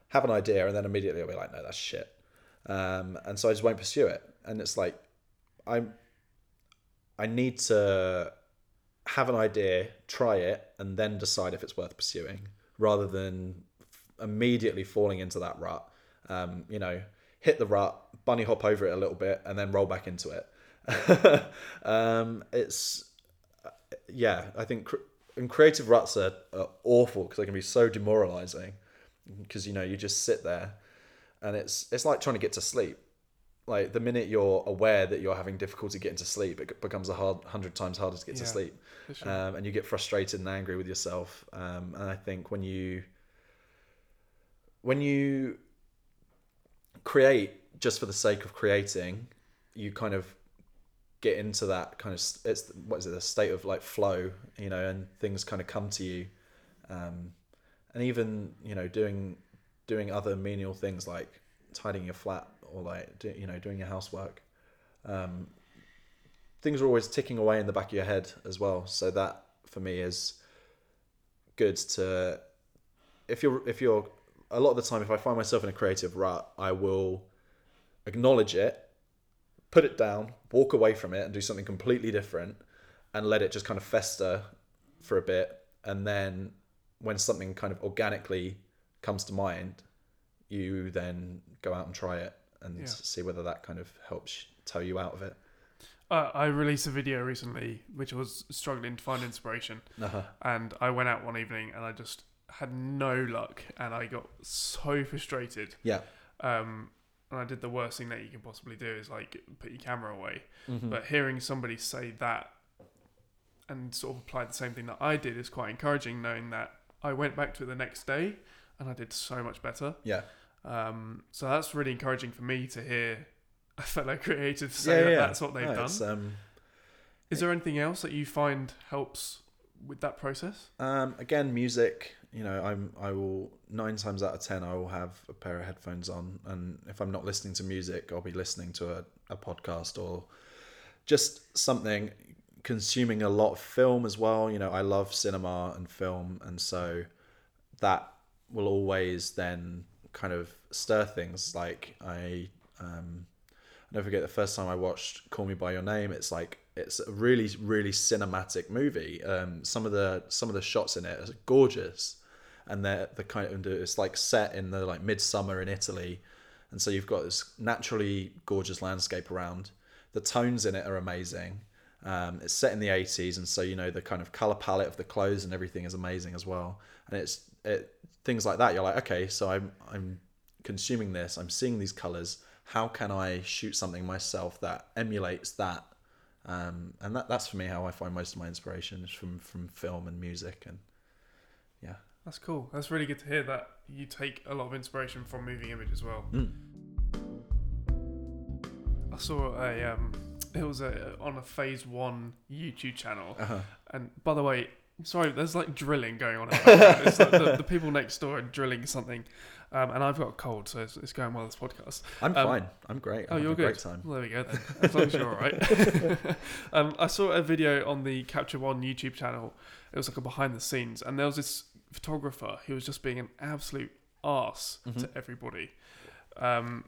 have an idea and then immediately I'll be like, no, that's shit. Um, and so I just won't pursue it. And it's like, I'm, I need to have an idea, try it, and then decide if it's worth pursuing rather than immediately falling into that rut. Um, you know, hit the rut, bunny hop over it a little bit, and then roll back into it. um, it's yeah, I think cr- and creative ruts are, are awful because they can be so demoralizing. Because you know you just sit there, and it's it's like trying to get to sleep. Like the minute you're aware that you're having difficulty getting to sleep, it becomes a hard hundred times harder to get to sleep sure. um, and you get frustrated and angry with yourself. Um, and I think when you when you create just for the sake of creating, you kind of get into that kind of it's what is it a state of like flow, you know, and things kind of come to you. Um, and even you know doing doing other menial things like tidying your flat or like do, you know doing your housework. Um, things are always ticking away in the back of your head as well. So that for me is good to if you're if you're a lot of the time if I find myself in a creative rut, I will acknowledge it, put it down, walk away from it and do something completely different and let it just kind of fester for a bit and then when something kind of organically comes to mind, you then go out and try it and Yeah. see whether that kind of helps tow you out of it. Uh, I released a video recently which was struggling to find inspiration, Uh-huh. and I went out one evening and I just had no luck, and I got so frustrated. Yeah. Um, and I did the worst thing that you can possibly do is like put your camera away. Mhm. But hearing somebody say that and sort of apply the same thing that I did is quite encouraging, knowing that I went back to it the next day and I did so much better. yeah. Um, so that's really encouraging for me to hear a fellow creative say yeah, that yeah. that's what they've No, done. Um, Is there anything else that you find helps with that process? um, again, music. You know, I'm I will nine times out of ten I will have a pair of headphones on, and if I'm not listening to music, I'll be listening to a, a podcast or just something. Consuming a lot of film as well. You know, I love cinema and film, and so that will always then kind of stir things. Like I, um, I never forget the first time I watched Call Me by Your Name. It's like it's a really really cinematic movie. Um, some of the some of the shots in it are gorgeous, and they're the kind of it's like set in the like midsummer in Italy, and so you've got this naturally gorgeous landscape around. The tones in it are amazing. Um, it's set in the 80s, and so you know the kind of color palette of the clothes and everything is amazing as well. And it's it, things like that. You're like, okay, so I'm I'm consuming this. I'm seeing these colors. How can I shoot something myself that emulates that? Um, and that that's for me how I find most of my inspiration is from from film and music and. That's cool. That's really good to hear that you take a lot of inspiration from moving image as well. Mm. I saw a um, it was a on a Phase One YouTube channel, Uh-huh. and by the way, sorry, there's like drilling going on. The it's like the, the people next door are drilling something, um, and I've got a cold, so it's, it's going well. This podcast. I'm Um, fine. I'm great. Oh, I'm you're having a good. great time. Well, there we go then. As long as you're all right. um, I saw a video on the Capture One YouTube channel. It was like a behind the scenes, and there was this photographer who was just being an absolute ass to Mhm. everybody. Um,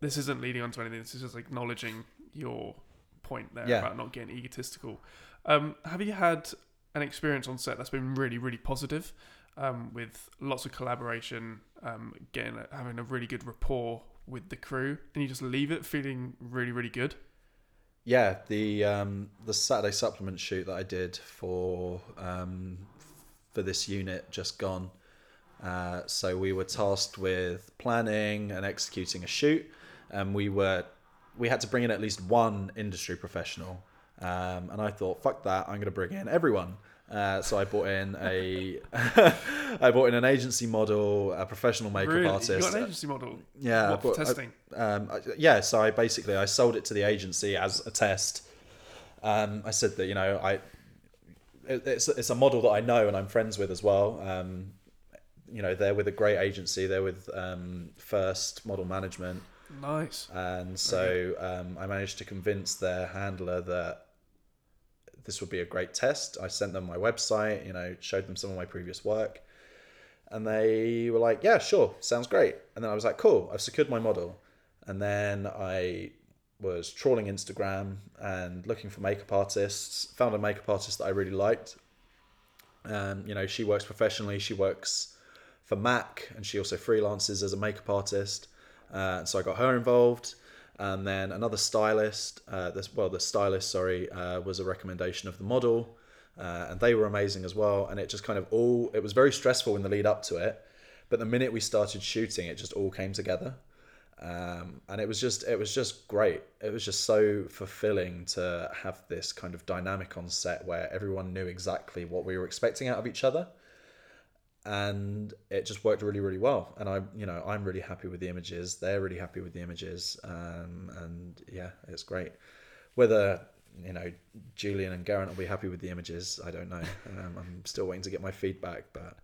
this isn't leading on to anything. This is just acknowledging your point there Yeah. about not getting egotistical. Um, have you had an experience on set that's been really, really positive, um, with lots of collaboration, um, getting having a really good rapport with the crew, and you just leave it feeling really, really good? Yeah, the um, the Saturday supplement shoot that I did for um, for this unit just gone. Uh, so we were tasked with planning and executing a shoot, and we were we had to bring in at least one industry professional. Um, and I thought, fuck that, I'm going to bring in everyone. Uh, so I brought in a I brought in an agency model, a professional makeup really? artist. You got an agency model? yeah, I what, for brought- I- testing? um, I- yeah, so I basically I sold it to the agency as a test. Um, I said that you know I it's it's a model that I know and I'm friends with as well. Um, you know they're with a great agency. They're with um, First Model Management, nice. and so um, I managed to convince their handler that this would be a great test. I sent them my website, you know, showed them some of my previous work, and they were like, "Yeah, sure, sounds great." And then I was like, "Cool, I've secured my model." And then I was trawling Instagram and looking for makeup artists. Found a makeup artist that I really liked. Um, you know, she works professionally. She works for Mac, and she also freelances as a makeup artist. Uh, so I got her involved, and then another stylist. Uh, this well, the stylist, sorry, uh, was a recommendation of the model, uh, and they were amazing as well. And it just kind of all. It was very stressful in the lead up to it, but the minute we started shooting, it just all came together. Um, and it was just it was just great. It was just so fulfilling to have this kind of dynamic on set where everyone knew exactly what we were expecting out of each other. And it just worked really really well. And i you know i'm really happy with the images. They're really happy with the images. Um, and yeah it's great. Whether you know julian and Geraint will be happy with the images i don't know. Um, i'm still waiting to get my feedback but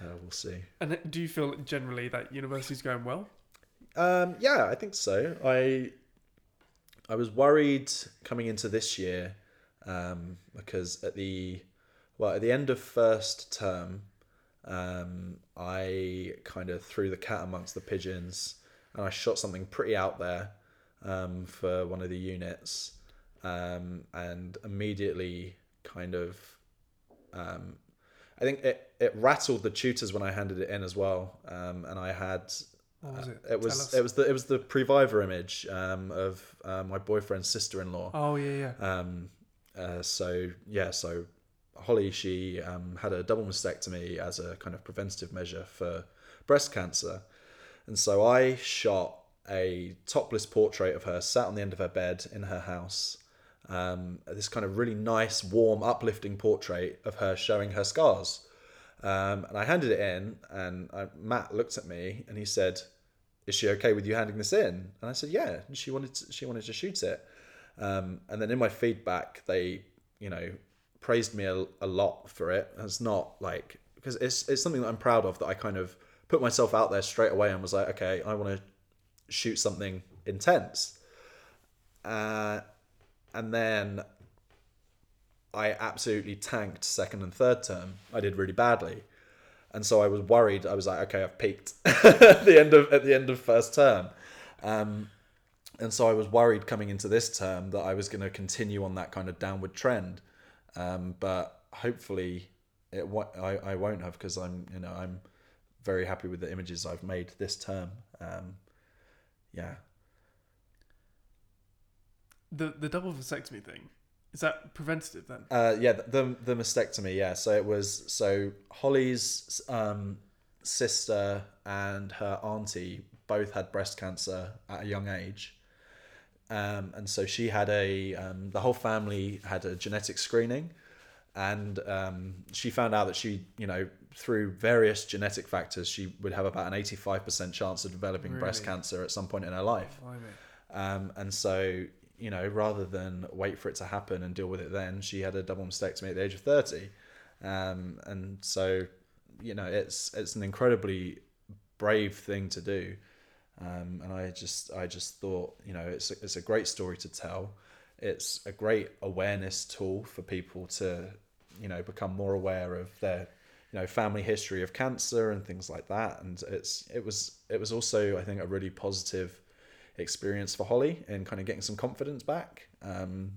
uh, we'll see. And do you feel generally that university's going well? Um, yeah i think so. I i was worried coming into this year um, because at the well at the end of first term um, I kind of threw the cat amongst the pigeons and I shot something pretty out there um, for one of the units um, and immediately kind of um, I think it, it rattled the tutors when I handed it in as well um, and I had What was it? Uh, it was it was the it was the Previvor image um, of uh, my boyfriend's sister-in-law Oh yeah, yeah. um, uh, so yeah, so Holly she um, had a double mastectomy as a kind of preventative measure for breast cancer, and so I shot a topless portrait of her sat on the end of her bed in her house. Um, this kind of really nice, warm, uplifting portrait of her showing her scars. Um, and I handed it in, and I, Matt looked at me and he said, "Is she okay with you handing this in?" And I said, "Yeah." And she wanted to, she wanted to shoot it. Um, and then in my feedback, they, you know, praised me a, a lot for it. It's not like because it's it's something that I'm proud of that I kind of put myself out there straight away and was like, okay, I want to shoot something intense. Uh, and then I absolutely tanked second and third term. I did really badly. And so I was worried. I was like, okay, I've peaked at the end of at the end of first term. Um, and so I was worried coming into this term that I was going to continue on that kind of downward trend. Um, but hopefully, it I, I won't have because I'm you know I'm very happy with the images I've made this term. Um, yeah, The the double vasectomy thing is that preventative then? uh, yeah. The the mastectomy. Yeah. So it was so Holly's um, sister and her auntie both had breast cancer at a young age. Um, and so she had a um, the whole family had a genetic screening and um, she found out that she you know through various genetic factors she would have about an 85% chance of developing breast cancer at some point in her life Blimey. um, and so you know rather than wait for it to happen and deal with it then she had a double mastectomy at the age of 30 um, and so you know it's it's an incredibly brave thing to do. Um, and I just I just thought you know it's a, it's a great story to tell. It's a great awareness tool for people to you know become more aware of their you know family history of cancer and things like that. And it's it was it was also I think a really positive experience for Holly and kind of getting some confidence back um,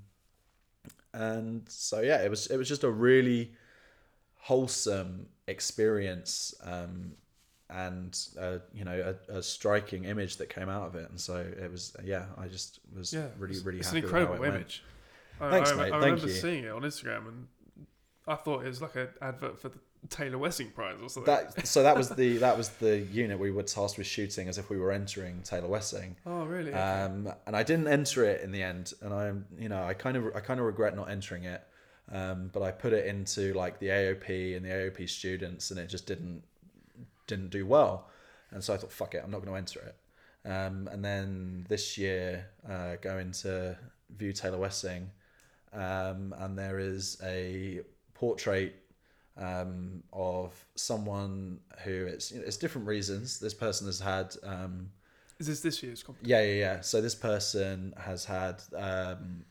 and so yeah it was it was just a really wholesome experience um, and uh, you know a, a striking image that came out of it and so it was yeah I just was Yeah, really really it's happy an with how incredible it went. image. I, Thanks, I, mate. I remember you. seeing it on Instagram and I thought it was like an advert for the Taylor Wessing Prize or something. that so that was the that was the unit we were tasked with shooting as if we were entering Taylor Wessing. Oh really? um, and I didn't enter it in the end and I'm, you know I kind of I kind of regret not entering it. Um, but I put it into like the AOP and the AOP students and it just didn't didn't do well. And so I thought fuck it I'm not going to enter it. Um, and then this year uh, going to view Taylor Wessing um, and there is a portrait um, of someone who it's it's different reasons this person has had um, is this this year's competition? yeah, yeah, yeah. So this person has had um,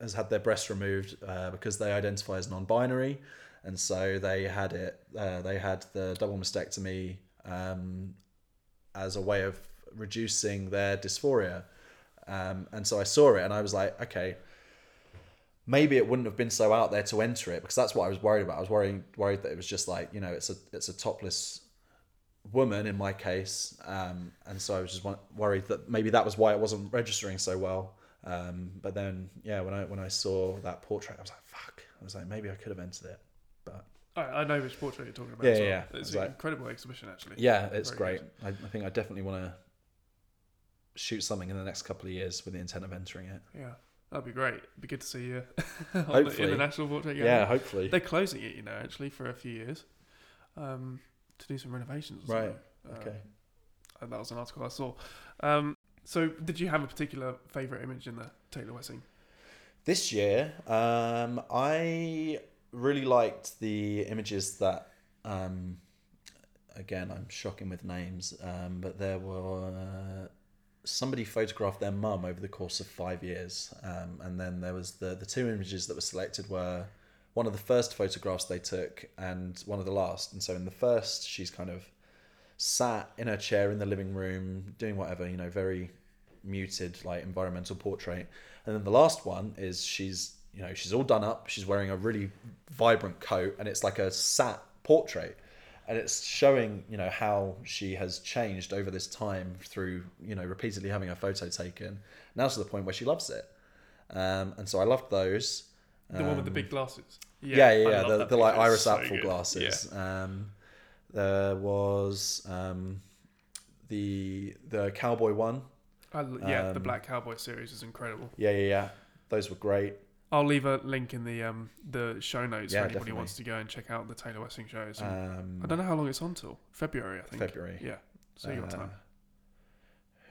has had their breast removed uh, because they identify as non-binary, and so they had it. Uh, they had the double mastectomy um, as a way of reducing their dysphoria, um, and so I saw it and I was like, okay. Maybe it wouldn't have been so out there to enter it because that's what I was worried about. I was worried worried that it was just like you know it's a it's a topless woman in my case, um, and so I was just worried that maybe that was why it wasn't registering so well. Um, but then, yeah, when I when I saw that portrait, I was like, "Fuck!" I was like, maybe I could have entered it. But I, I know which portrait you're talking about. Yeah, well. yeah. It's It's an like- incredible exhibition actually. yeah, it's Very great. I, I think I definitely want to shoot something in the next couple of years with the intent of entering it. Yeah, that'd be great. It'd be good to see you on the Hopefully. International Portrait Gallery. Yeah, hopefully. They're closing it, you know, actually for a few years, um, to do some renovations. or Right, something. Um, okay. and that was an article I saw. Um, so, did you have a particular favourite image in the Taylor Wessing? This year, um, I really liked the images that, um, again, I'm shocking with names, um, but there were somebody photographed their mum over the course of five years, um, and then there was the the two images that were selected were one of the first photographs they took and one of the last. And so in the first, she's kind of sat in her chair in the living room doing whatever, you know, very muted like environmental portrait. And then the last one is she's you know she's all done up. She's wearing a really vibrant coat, and it's like a sat portrait, and it's showing you know how she has changed over this time through you know repeatedly having her photo taken. Now to the point where she loves it, um, and so I loved those. The one with the Um, big glasses. yeah, yeah, I yeah. The, the like. Iris so apple good. glasses. Um, there was um, the the cowboy one. Yeah, I l yeah the um, Black Cowboy series is incredible. Yeah, yeah, yeah. Those were great. I'll leave a link in the um the show notes Yeah, for anybody who wants to go and check out the Taylor Wessing shows. Um, I don't know how long it's on till February, I think. February. Yeah, so you got Uh, time.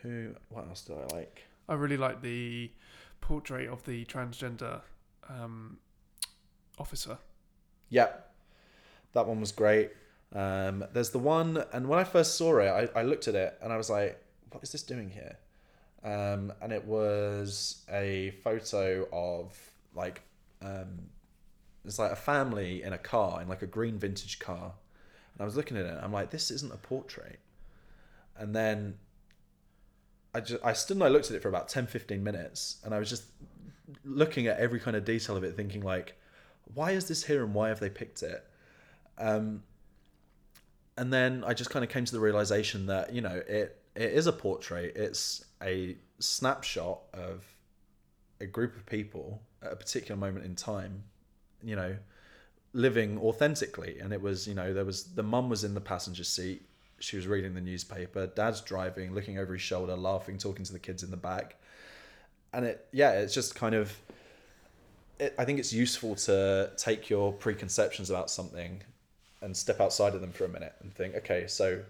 Who? What else do I like? I really like the portrait of the transgender um, officer. Yeah, That one was great. Um, there's the one, and when I first saw it, I, I looked at it and I was like, "What is this doing here?" Um, and it was a photo of like um, it's like a family in a car in like a green vintage car, and I was looking at it. and I'm like, "This isn't a portrait." And then I just I stood and I looked at it for about 10, 15 minutes, and I was just looking at every kind of detail of it, thinking like, "Why is this here, and why have they picked it?" Um, and then I just kind of came to the realization that you know it it is a portrait. It's a snapshot of a group of people at a particular moment in time. You know, living authentically, and it was you know there was the mum was in the passenger seat. She was reading the newspaper. Dad's driving, looking over his shoulder, laughing, talking to the kids in the back. And it, yeah, it's just kind of. It, I think it's useful to take your preconceptions about something and step outside of them for a minute and think, okay, so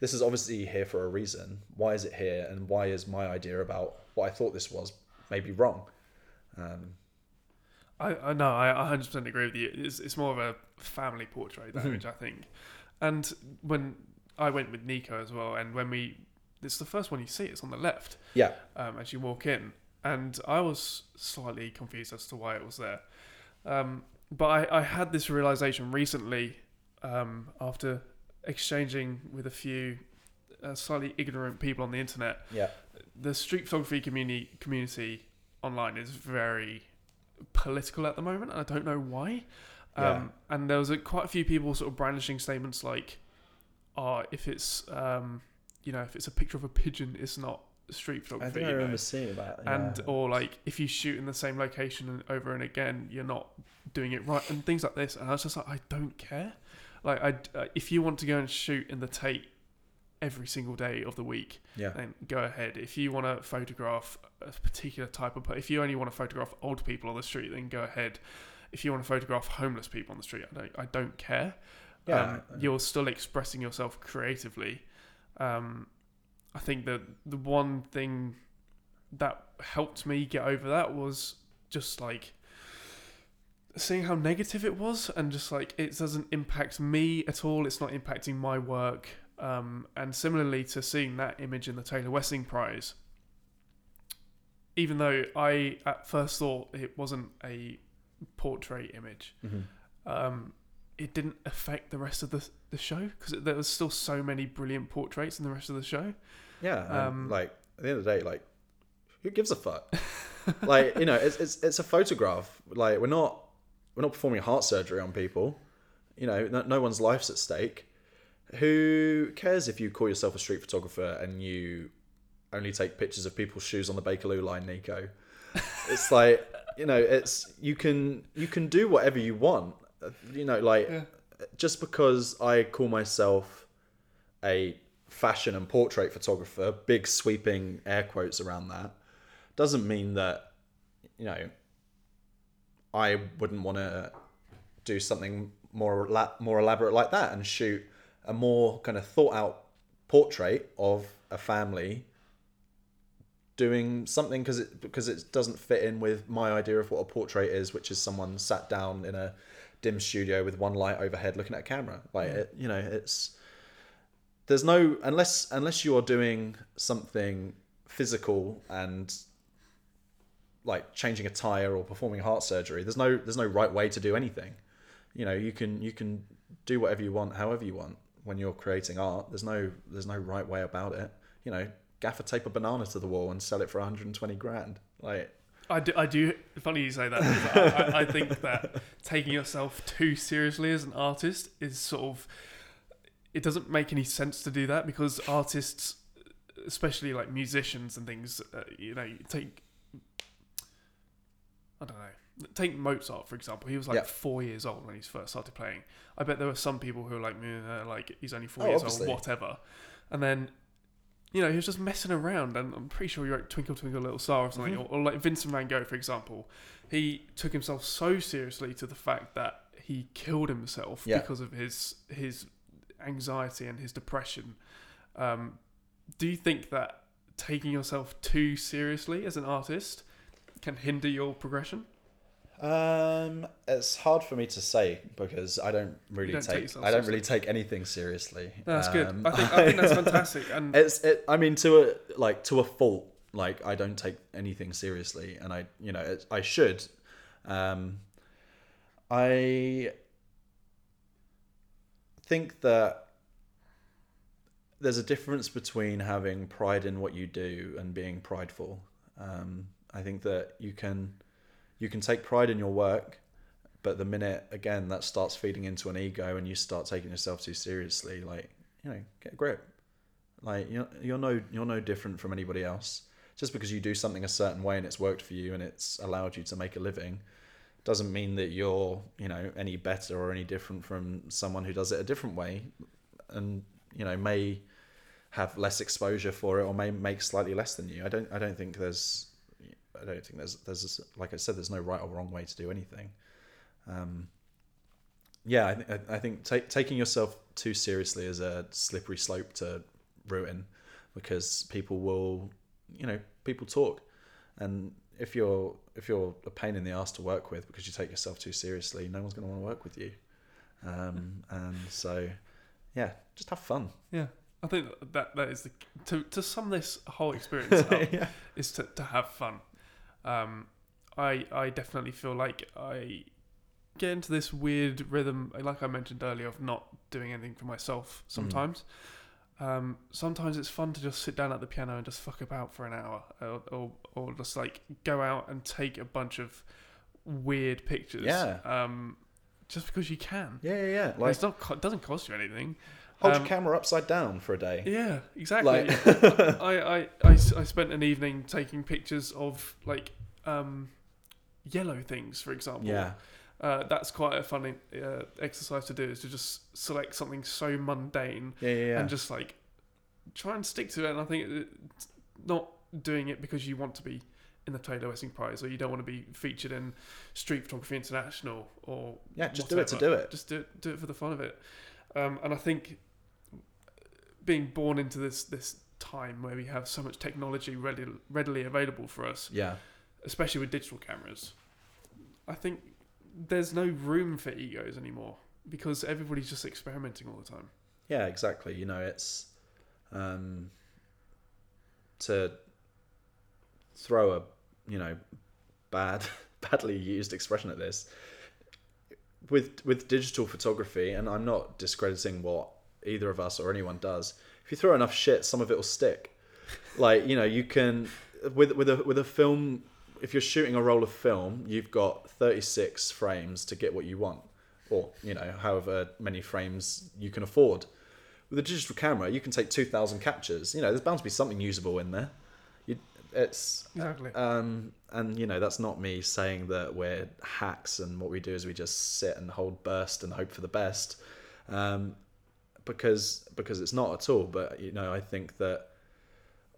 this is obviously here for a reason. Why is it here? And why is my idea about what I thought this was maybe wrong? Um, I, I no, I 100% agree with you. It's, it's more of a family portrait, that Mhm. image, I think. And when I went with Nico as well, and when we, it's the first one you see, it's on the left yeah, um, as you walk in. And I was slightly confused as to why it was there. Um, but I, I had this realization recently um, after exchanging with a few uh, slightly ignorant people on the internet. yeah, The street photography community community online is very political at the moment, and I don't know why. Um, And there was a, quite a few people sort of brandishing statements like, "Oh, if it's um, you know, if it's a picture of a pigeon, it's not street I photography." think I you know? remember seeing that. and or like if you shoot in the same location and over and again you're not doing it right and things like this and i was just like i don't care like i uh, if you want to go and shoot in the tate every single day of the week yeah, then go ahead. If you want to photograph a particular type of if you only want to photograph old people on the street then go ahead. If you want to photograph homeless people on the street i don't, I don't care. Yeah. um, you're still expressing yourself creatively. Um, I think that the one thing that helped me get over that was just like seeing how negative it was and just like it doesn't impact me at all. It's not impacting my work um, and similarly to seeing that image in the taylor wessing prize even though i at first thought it wasn't a portrait image Mhm. um, it didn't affect the rest of the the show because there was still so many brilliant portraits in the rest of the show. Yeah, Um, like at the end of the day, like who gives a fuck? like you know, it's it's it's a photograph. Like we're not we're not performing heart surgery on people. You know, no, no one's life's at stake. Who cares if you call yourself a street photographer and you only take pictures of people's shoes on the Bakerloo line, Nico? It's like you know, it's you can you can do whatever you want. You know, like Yeah. just because I call myself a fashion and portrait photographer, big sweeping air quotes around that, doesn't mean that, you know, I wouldn't want to do something more more elaborate like that and shoot a more kind of thought out portrait of a family doing something because it because it doesn't fit in with my idea of what a portrait is, which is someone sat down in a dim studio with one light overhead looking at a camera. Like it, you know, it's there's no unless unless you are doing something physical and like changing a tire or performing heart surgery. There's no there's no right way to do anything. You know, you can you can do whatever you want, however you want when you're creating art. There's no there's no right way about it. You know, gaffer tape a banana to the wall and sell it for 120 grand. Like I do, I do. Funny you say that. I, I, think that taking yourself too seriously as an artist is sort of. It doesn't make any sense to do that because artists, especially like musicians and things, uh, you know, take. I don't know. Take Mozart for example. He was like Yeah. four years old when he first started playing. I bet there were some people who were like, "Meh, like he's only four Oh, years obviously. old, whatever. And then you know, he was just messing around, and I'm pretty sure he wrote "Twinkle Twinkle Little Star" or something, Mhm. or, or like Vincent Van Gogh, for example. He took himself so seriously to the fact that he killed himself Yeah. because of his his anxiety and his depression. Um, do you think that taking yourself too seriously as an artist can hinder your progression? Um, it's hard for me to say because I don't really don't take take, I don't really take anything seriously. No, that's good. Um, I think I think that's fantastic. And it's it, I mean to a like to a fault. Like I don't take anything seriously, and I you know it, I should. Um, I think that there's a difference between having pride in what you do and being prideful. Um, I think that you can you can take pride in your work, but the minute again that starts feeding into an ego and you start taking yourself too seriously, like you know, get a grip. Like you're you're no you're no different from anybody else. Just because you do something a certain way and it's worked for you and it's allowed you to make a living, doesn't mean that you're you know any better or any different from someone who does it a different way, and you know may have less exposure for it or may make slightly less than you. I don't I don't think there's I don't think there's there's like I said there's no right or wrong way to do anything. Um, yeah, I, th- I think ta- taking yourself too seriously is a slippery slope to ruin because people will, you know, people talk, and if you're if you're a pain in the ass to work with because you take yourself too seriously, no one's going to want to work with you. Um, and so, yeah, just have fun. yeah, I think that that is the to to sum this whole experience up yeah. is to, to have fun. Um, I I definitely feel like I get into this weird rhythm, like I mentioned earlier, of not doing anything for myself. Sometimes, um, sometimes it's fun to just sit down at the piano and just fuck about for an hour, or or, or just like go out and take a bunch of weird pictures. Yeah. Um, just because you can. Yeah, yeah, yeah. Like, Like it's not co- it doesn't cost you anything. Hold um, your camera upside down for a day. Yeah, exactly. Like, I, I, I, I spent an evening taking pictures of like um, yellow things, for example. yeah, Uh, that's quite a funny uh, exercise to do is to just select something so mundane yeah, yeah. yeah. and just like try and stick to it. And I think it's not doing it because you want to be in the Taylor Wessing Prize or you don't want to be featured in Street Photography International or yeah, just do it to do it. Just do it, do it for the fun of it. Um, and I think being born into this this time where we have so much technology ready, readily available for us, Yeah, especially with digital cameras, I think there's no room for egos anymore because everybody's just experimenting all the time. yeah, exactly. You know, it's um, to throw a you know bad, badly used expression at this with with digital photography, and I'm not discrediting what either of us or anyone does. If you throw enough shit, some of it will stick. Like you know, you can with with a with a film. If you're shooting a roll of film, you've got 36 frames to get what you want, or you know, however many frames you can afford. With a digital camera, you can take 2,000 captures. You know, there's bound to be something usable in there. You, it's Exactly. um, and you know that's not me saying that we're hacks and what we do is we just sit and hold burst and hope for the best, um, because because it's not at all. But you know I think that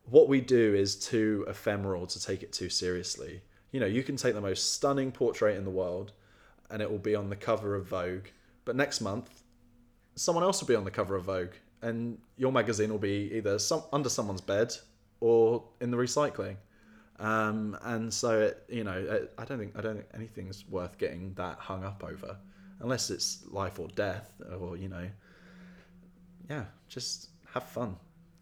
what we do is too ephemeral to take it too seriously. You know you can take the most stunning portrait in the world, and it will be on the cover of Vogue. But next month, someone else will be on the cover of Vogue, and your magazine will be either some under someone's bed or in the recycling. Um, and so it, you know, it, I don't think I don't think anything's worth getting that hung up over, unless it's life or death, or you know, yeah, just have fun.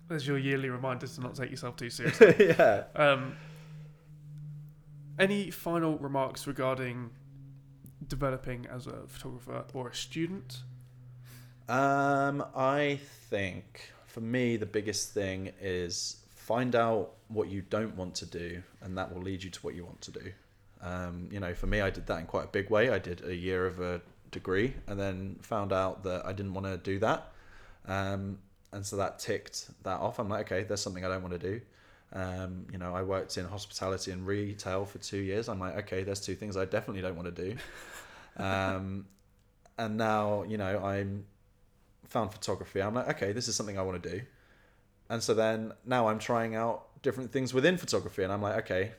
There's your yearly reminder to not take yourself too seriously. yeah. Um, any final remarks regarding developing as a photographer or a student? Um, I think for me the biggest thing is find out what you don't want to do, and that will lead you to what you want to do. Um, you know, for me, I did that in quite a big way. I did a year of a degree, and then found out that I didn't want to do that. Um, and so that ticked that off. I'm like, okay, there's something I don't want to do. Um, you know, I worked in hospitality and retail for two years. I'm like, okay, there's two things I definitely don't want to do. um, and now, you know, I'm found photography. I'm like, okay, this is something I want to do. And so then now I'm trying out different things within photography, and I'm like, okay,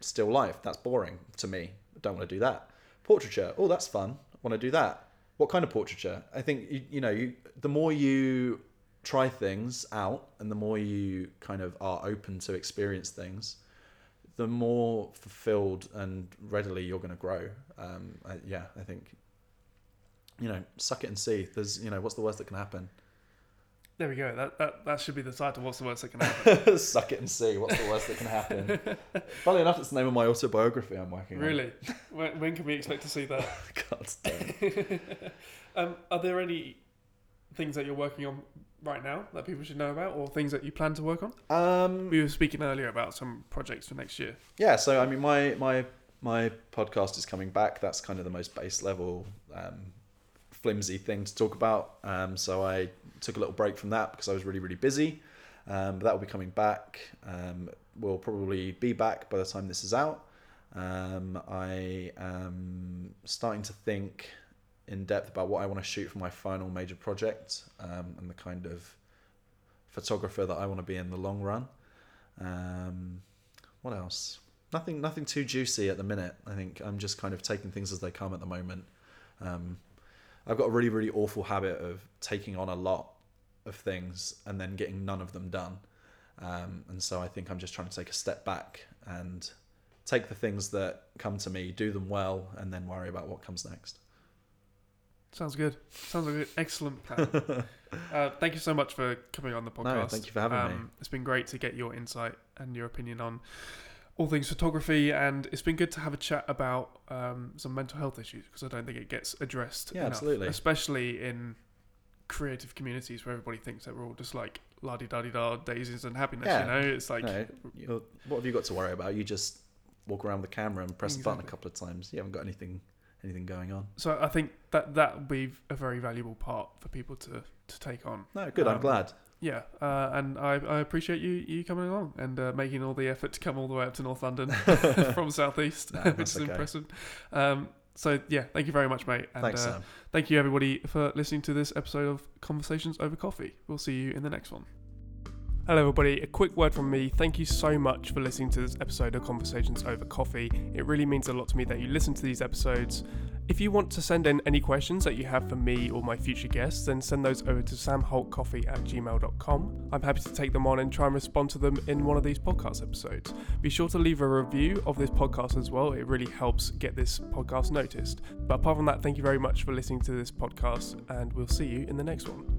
still life. That's boring to me. I don't want to do that. Portraiture. Oh, that's fun. I want to do that. What kind of portraiture? I think you, you know, you the more you try things out, and the more you kind of are open to experience things, the more fulfilled and readily you're going to grow. Um, I, yeah, I think you know, suck it and see. There's you know, what's the worst that can happen? There we go. That that, that should be the title. What's the worst that can happen? suck it and see. What's the worst that can happen? Funnily enough, it's the name of my autobiography I'm working really? when, when can we expect to see that? on. God damn. um, are there any things that you're working on right now that people should know about, or things that you plan to work on? Um, We were speaking earlier about some projects for next year. yeah so i mean my my my podcast is coming back that's kind of the most base level um, flimsy thing to talk about. Um, so i took a little break from that because i was really really busy. Um, but that will be coming back. Um, we'll probably be back by the time this is out. Um, i am starting to think in depth about what i want to shoot for my final major project um, and the kind of photographer that i want to be in the long run. Um, what else? Nothing nothing too juicy at the minute. I think i'm just kind of taking things as they come at the moment. Um, i've got a really really awful habit of taking on a lot of things and then getting none of them done um, and so i think i'm just trying to take a step back and take the things that come to me do them well and then worry about what comes next Sounds good. Sounds like an excellent plan. uh, thank you so much for coming on the podcast. No, thank you for having me. It's been great to get your insight and your opinion on all things photography, and it's been good to have a chat about um, some mental health issues because I don't think it gets addressed Yeah, enough, absolutely. especially in creative communities where everybody thinks that we're all just like la di da di da daisies and happiness. Yeah. You know, it's like No, what have you got to worry about you just walk around with the camera and press the button a couple of times you haven't got anything anything going on so. I think that that would be a very valuable part for people to to take on. no good i'm Um, glad Yeah, uh, and I, I appreciate you you coming along and uh, making all the effort to come all the way up to North London from Southeast, No, which is okay. impressive. Um, so yeah, thank you very much, mate. And thanks uh, sam thank you everybody for listening to this episode of Conversations Over Coffee. We'll see you in the next one. Hello, everybody. A quick word from me. Thank you so much for listening to this episode of Conversations Over Coffee. It really means a lot to me that you listen to these episodes. If you want to send in any questions that you have for me or my future guests, then send those over to samholtcoffee at gmail.com. I'm happy to take them on and try and respond to them in one of these podcast episodes. Be sure to leave a review of this podcast as well. It really helps get this podcast noticed. But apart from that, thank you very much for listening to this podcast, and we'll see you in the next one.